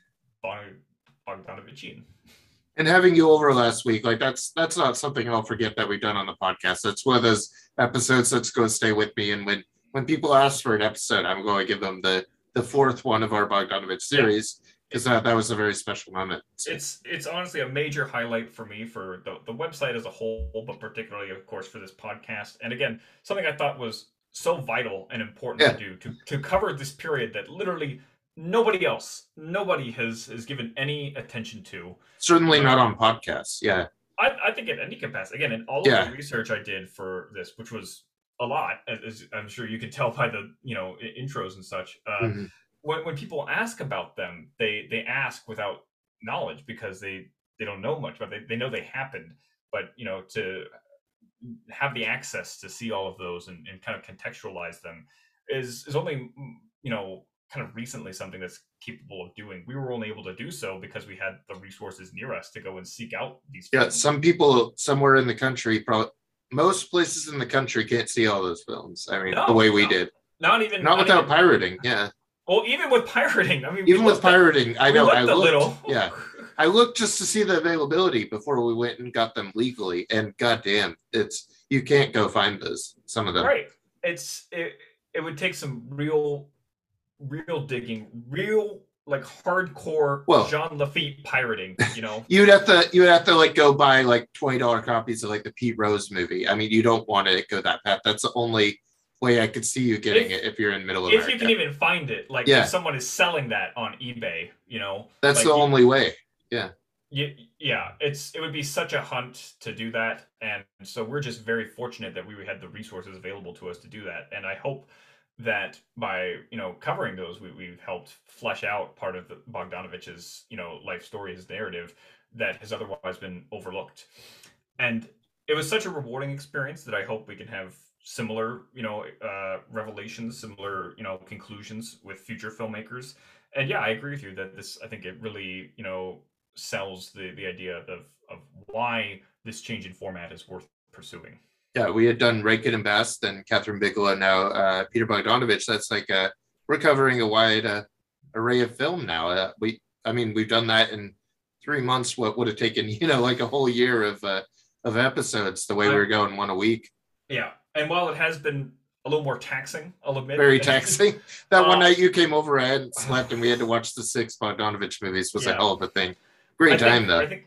Bogdanovichian. And having you over last week, like that's that's not something I'll forget that we've done on the podcast. That's one of those episodes that's going to stay with me. And when when people ask for an episode, I'm going to give them the the fourth one of our Bogdanovich series because yeah. that, that was a very special moment. So. It's it's honestly a major highlight for me for the, the website as a whole, but particularly, of course, for this podcast. And again, something I thought was so vital and important yeah. to do to, to cover this period that literally nobody else, nobody has has given any attention to. Certainly um, not on podcasts. Yeah. I, I think in any capacity. Again, in all of yeah. the research I did for this, which was a lot, as I'm sure you could tell by the you know intros and such. Uh, mm-hmm. When when people ask about them, they they ask without knowledge because they they don't know much, but they, they know they happened. But you know to have the access to see all of those and, and kind of contextualize them is is only you know kind of recently something that's capable of doing. We were only able to do so because we had the resources near us to go and seek out these. Yeah, films. some people somewhere in the country, probably most places in the country can't see all those films. I mean, no, the way we no, did. Not even. Not, not without even, pirating. Yeah. Well, even with pirating, I mean, even with pirating, at, I know. I looked. Little. yeah. I looked just to see the availability before we went and got them legally, and goddamn, it's you can't go find those. Some of them. Right. It's it. It would take some real, real digging, real like hardcore well, Jean Lafitte pirating, you know. you'd have to you'd have to like go buy like twenty dollar copies of like the Pete Rose movie. I mean, you don't want to go that path. That's the only way I could see you getting if, it if you're in middle of If you can even find it, like yeah. if someone is selling that on eBay, you know. That's like the you, only way. Yeah. Yeah, yeah, it's it would be such a hunt to do that, and so we're just very fortunate that we had the resources available to us to do that, and I hope that by you know covering those we, we've helped flesh out part of the bogdanovich's you know life story his narrative that has otherwise been overlooked. And it was such a rewarding experience that i hope we can have similar you know uh, revelations similar you know conclusions with future filmmakers. And yeah i agree with you that this i think it really you know sells the the idea of of why this change in format is worth pursuing yeah, we had done Rankin and Bass, and Kathryn Bigelow, now uh, Peter Bogdanovich. That's like a, we're covering a wide uh, array of film now. Uh, we, I mean, we've done that in three months. What would have taken, you know, like a whole year of uh, of episodes. The way we were going one a week. Yeah, and while it has been a little more taxing, I'll admit. Very taxing. that one uh, night you came over, I hadn't slept, and we had to watch the six Bogdanovich movies. Was yeah. a hell of a thing. Great I time think, though. I think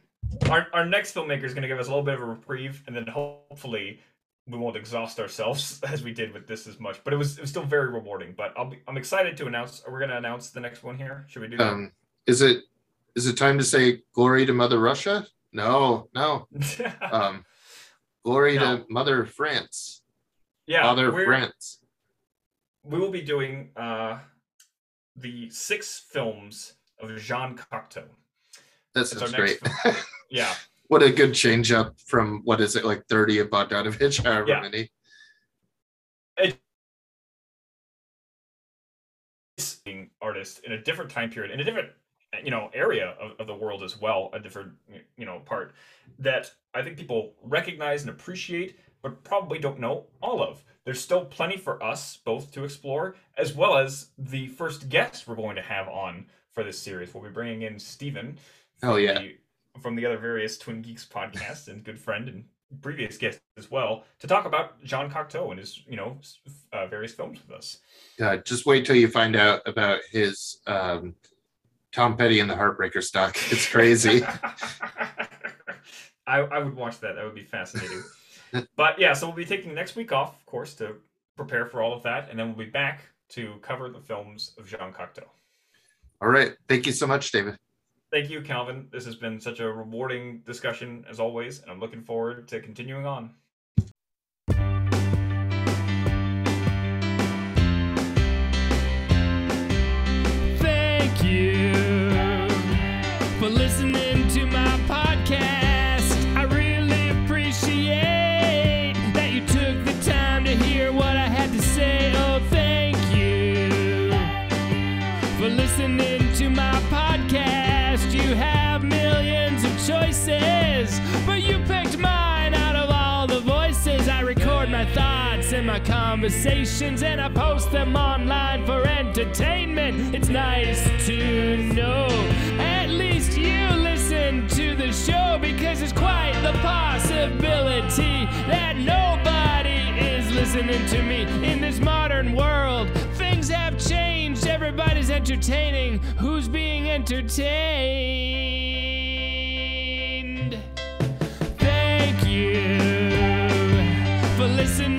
our, our next filmmaker is going to give us a little bit of a reprieve, and then hopefully we won't exhaust ourselves as we did with this as much, but it was it was still very rewarding. But I'll be I'm excited to announce. We're we going to announce the next one here? Should we do? Um, is it is it time to say glory to Mother Russia? No, no. um, glory no. to Mother France. Yeah, Father France. We will be doing uh, the six films of Jean Cocteau. That sounds great. yeah, what a good change up from what is it like 30 of Bogdanovich, however yeah. many. artist in a different time period in a different you know area of, of the world as well a different you know part that i think people recognize and appreciate but probably don't know all of there's still plenty for us both to explore as well as the first guest we're going to have on for this series we'll be bringing in stephen oh yeah the, from the other various Twin Geeks podcasts and good friend and previous guest as well to talk about Jean Cocteau and his, you know, uh, various films with us. Yeah, just wait till you find out about his um, Tom Petty and the Heartbreaker stock. It's crazy. I, I would watch that. That would be fascinating. but yeah, so we'll be taking next week off, of course, to prepare for all of that, and then we'll be back to cover the films of Jean Cocteau. All right. Thank you so much, David. Thank you, Calvin. This has been such a rewarding discussion as always, and I'm looking forward to continuing on. Conversations, and I post them online for entertainment. It's nice to know at least you listen to the show because there's quite the possibility that nobody is listening to me in this modern world. Things have changed, everybody's entertaining. Who's being entertained? Thank you for listening